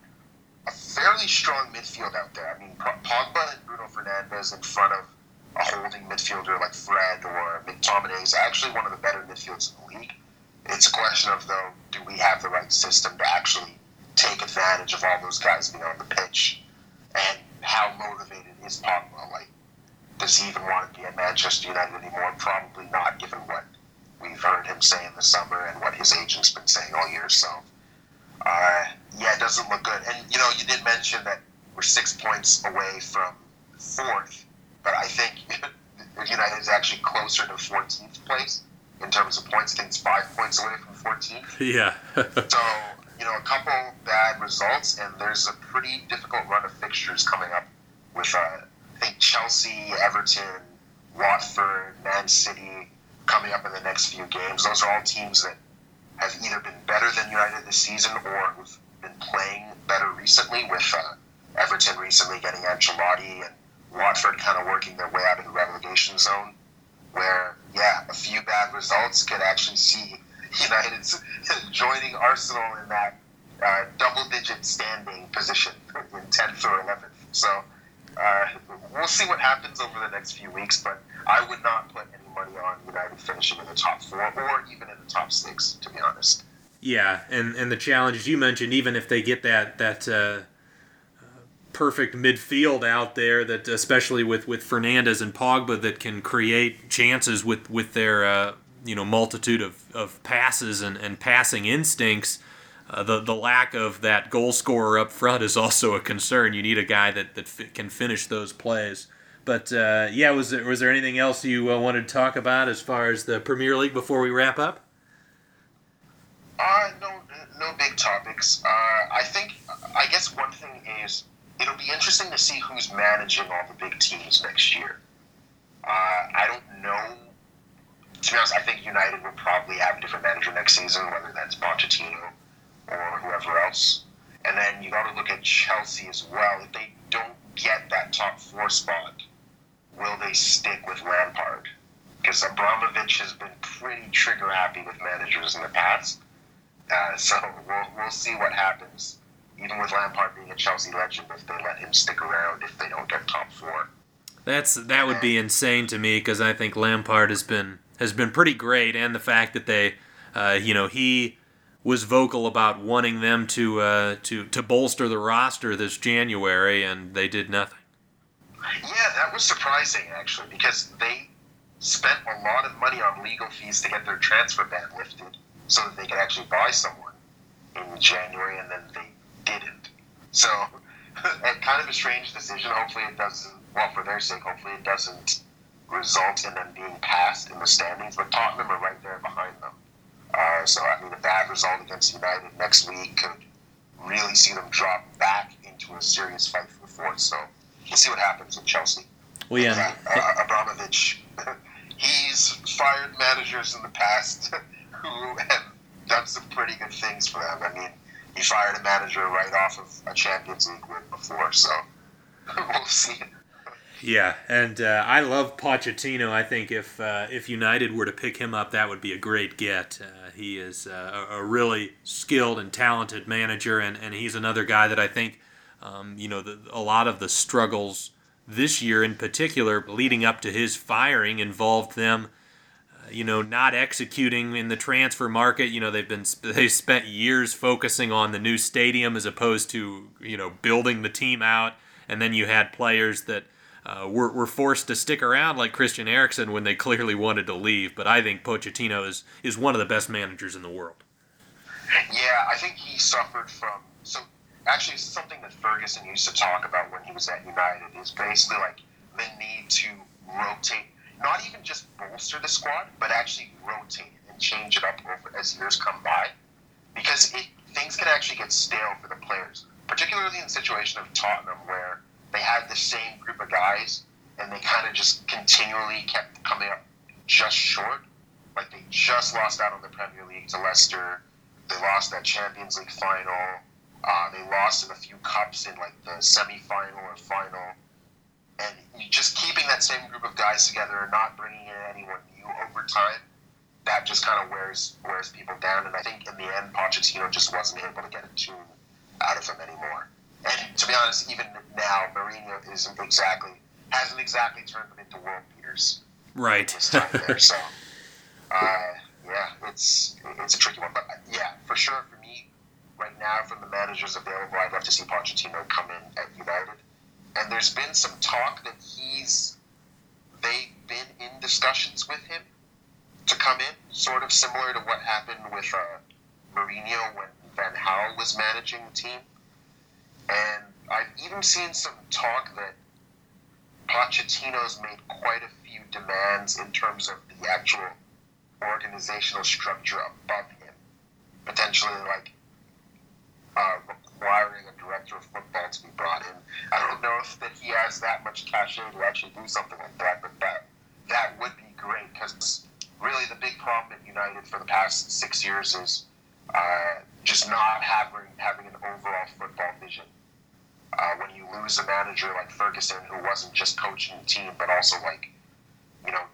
a fairly strong midfield out there. I mean, Pogba and Bruno Fernandes in front of a holding midfielder like Fred or McTominay is actually one of the better midfields in the league. It's a question of though, do we have the right system to actually take advantage of all those guys being on the pitch, and how motivated is Pogba? Like, does he even want to be at Manchester United anymore? Probably not, given what we've heard him say in the summer and what his agent's been saying all year. So, uh, yeah, it doesn't look good. And you know, you did mention that we're six points away from fourth, but I think United is actually closer to 14th place in terms of points. I think it's five points away from 14th. Yeah. so, you know, a couple bad results, and there's a pretty difficult run of fixtures coming up with, uh, I think, Chelsea, Everton, Watford, Man City coming up in the next few games. Those are all teams that have either been better than United this season or who've been playing better recently, with uh, Everton recently getting Ancelotti and Watford kind of working their way out of the relegation zone, where, yeah, a few bad results could actually see United joining Arsenal in that uh, double digit standing position in 10th or 11th. So uh, we'll see what happens over the next few weeks, but I would not put any money on United finishing in the top four or even in the top six, to be honest. Yeah, and and the challenges you mentioned, even if they get that that uh, perfect midfield out there, that especially with with Fernandes and Pogba, that can create chances with with their uh, you know multitude of, of passes and, and passing instincts. Uh, the the lack of that goal scorer up front is also a concern. You need a guy that that f- can finish those plays. But uh, yeah, was there, was there anything else you uh, wanted to talk about as far as the Premier League before we wrap up? Uh, no, no big topics. Uh, I think, I guess one thing is it'll be interesting to see who's managing all the big teams next year. Uh, I don't know. To be honest, I think United will probably have a different manager next season, whether that's Pochettino or whoever else. And then you got to look at Chelsea as well. If they don't get that top four spot, will they stick with Lampard? Because Abramovich has been pretty trigger happy with managers in the past. Uh, so we'll, we'll see what happens. Even with Lampard being a Chelsea legend, if they let him stick around, if they don't get top four. That's that would be insane to me because I think Lampard has been has been pretty great, and the fact that they, uh, you know, he was vocal about wanting them to uh, to to bolster the roster this January, and they did nothing. Yeah, that was surprising actually because they spent a lot of money on legal fees to get their transfer ban lifted so that they could actually buy someone in January, and then they. So, kind of a strange decision. Hopefully, it doesn't. Well, for their sake, hopefully it doesn't result in them being passed in the standings. But Tottenham are right there behind them. Uh, so, I mean, a bad result against United next week could really see them drop back into a serious fight for fourth. So, we'll see what happens with Chelsea. Well, yeah. Uh, Abramovich, he's fired managers in the past who have done some pretty good things for them. I mean, he fired a manager right off of a Champions League win before, so we'll see. Yeah, and uh, I love Pochettino. I think if uh, if United were to pick him up, that would be a great get. Uh, he is uh, a, a, really skilled and talented manager, and, and he's another guy that I think, um, you know, the, a lot of the struggles this year in particular, leading up to his firing, involved them you know, not executing in the transfer market. You know, they've been they spent years focusing on the new stadium as opposed to you know building the team out. And then you had players that uh, were, were forced to stick around, like Christian Eriksen, when they clearly wanted to leave. But I think Pochettino is is one of the best managers in the world. Yeah, I think he suffered from so actually something that Ferguson used to talk about when he was at United is basically like the need to rotate not even just bolster the squad, but actually rotate and change it up over as years come by, because it, things can actually get stale for the players, particularly in the situation of Tottenham where they had the same group of guys and they kind of just continually kept coming up just short. Like they just lost out on the Premier League to Leicester. They lost that Champions League final. Uh, they lost in a few cups in like the semi-final or final and you just that same group of guys together and not bringing in anyone new over time, that just kind of wears wears people down. And I think in the end, Pochettino just wasn't able to get a tune out of him anymore. And to be honest, even now, Mourinho isn't exactly hasn't exactly turned them into world beaters. Right. There, so uh, yeah, it's it's a tricky one. But yeah, for sure, for me, right now, from the managers available, I'd love to see Pochettino come in at United and there's been some talk that he's they've been in discussions with him to come in, sort of similar to what happened with uh, Mourinho when Van Gaal was managing the team. And I've even seen some talk that Pochettino's made quite a few demands in terms of the actual organizational structure above him, potentially like uh, requiring a director of football to be brought in. I don't know if that he has that much cachet to actually do something like that, but that that would be great because really the big problem at United for the past six years is uh, just not having having an overall football vision. Uh, when you lose a manager like Ferguson, who wasn't just coaching the team but also like, you know,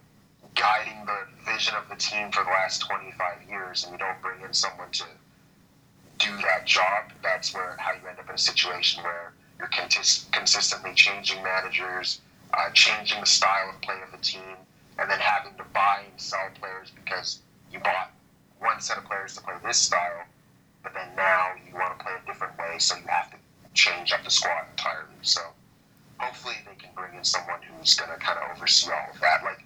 guiding the vision of the team for the last 25 years, and you don't bring in someone to do that job, that's where how you end up in a situation where you're contis- consistently changing managers, uh, changing the style of play of the team, and then having to buy and sell players because you bought one set of players to play this style, but then now you want to play a different way, so you have to change up the squad entirely. So hopefully they can bring in someone who's going to kind of oversee all of that. Like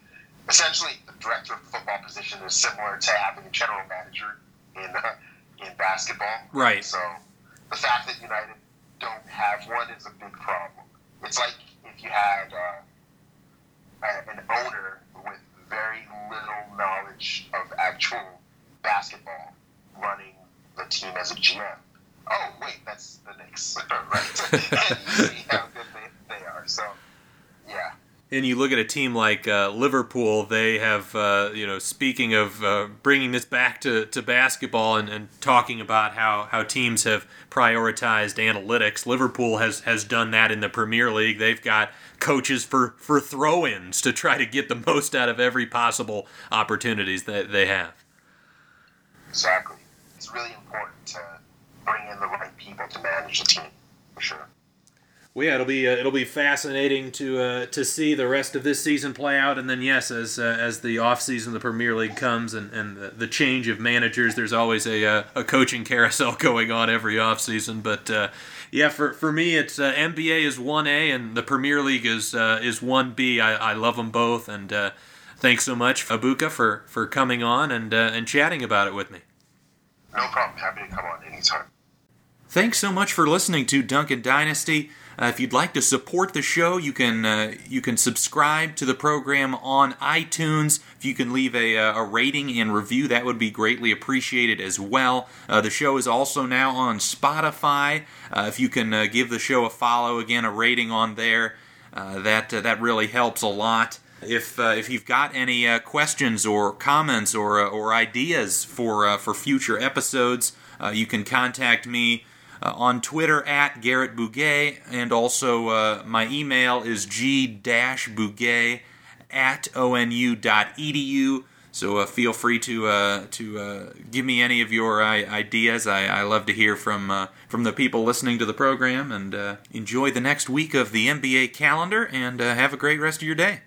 essentially, the director of football position is similar to having a general manager in. Uh, in basketball. Right. So the fact that United don't have one is a big problem. It's like if you had uh, an owner with very little knowledge of actual basketball running the team as a GM. Oh wait, that's the Knicks, right? and you see how good they, they are. So yeah and you look at a team like uh, Liverpool, they have, uh, you know, speaking of uh, bringing this back to, to basketball and, and talking about how, how teams have prioritized analytics, Liverpool has, has done that in the Premier League. They've got coaches for, for throw ins to try to get the most out of every possible opportunities that they have. Exactly. It's really important to bring in the right people to manage the team, for sure. Well, yeah, it'll be uh, it'll be fascinating to uh, to see the rest of this season play out, and then yes, as uh, as the off season of the Premier League comes and, and the, the change of managers, there's always a uh, a coaching carousel going on every off season. But uh, yeah, for, for me, it's uh, NBA is one A and the Premier League is is one B. I, I love them both, and thanks so much, Abuka, for, for coming on and and chatting about it with me. No problem. Happy to come on anytime. Thanks so much for listening to Duncan Dynasty. Uh, if you'd like to support the show, you can uh, you can subscribe to the program on iTunes. If you can leave a, uh, a rating and review, that would be greatly appreciated as well. Uh, the show is also now on Spotify. Uh, if you can uh, give the show a follow, again a rating on there, that that really helps a lot. If if you've got any questions or comments or or ideas for for future episodes, you can contact me uh, on Twitter at Garrett Bouguet, and also uh, my email is g-bouguet at onu.edu. So uh, feel free to uh, to uh, give me any of your uh, ideas. I, I, love to hear from from the people listening to the program, and enjoy the next week of the NBA calendar. And have a great rest of your day.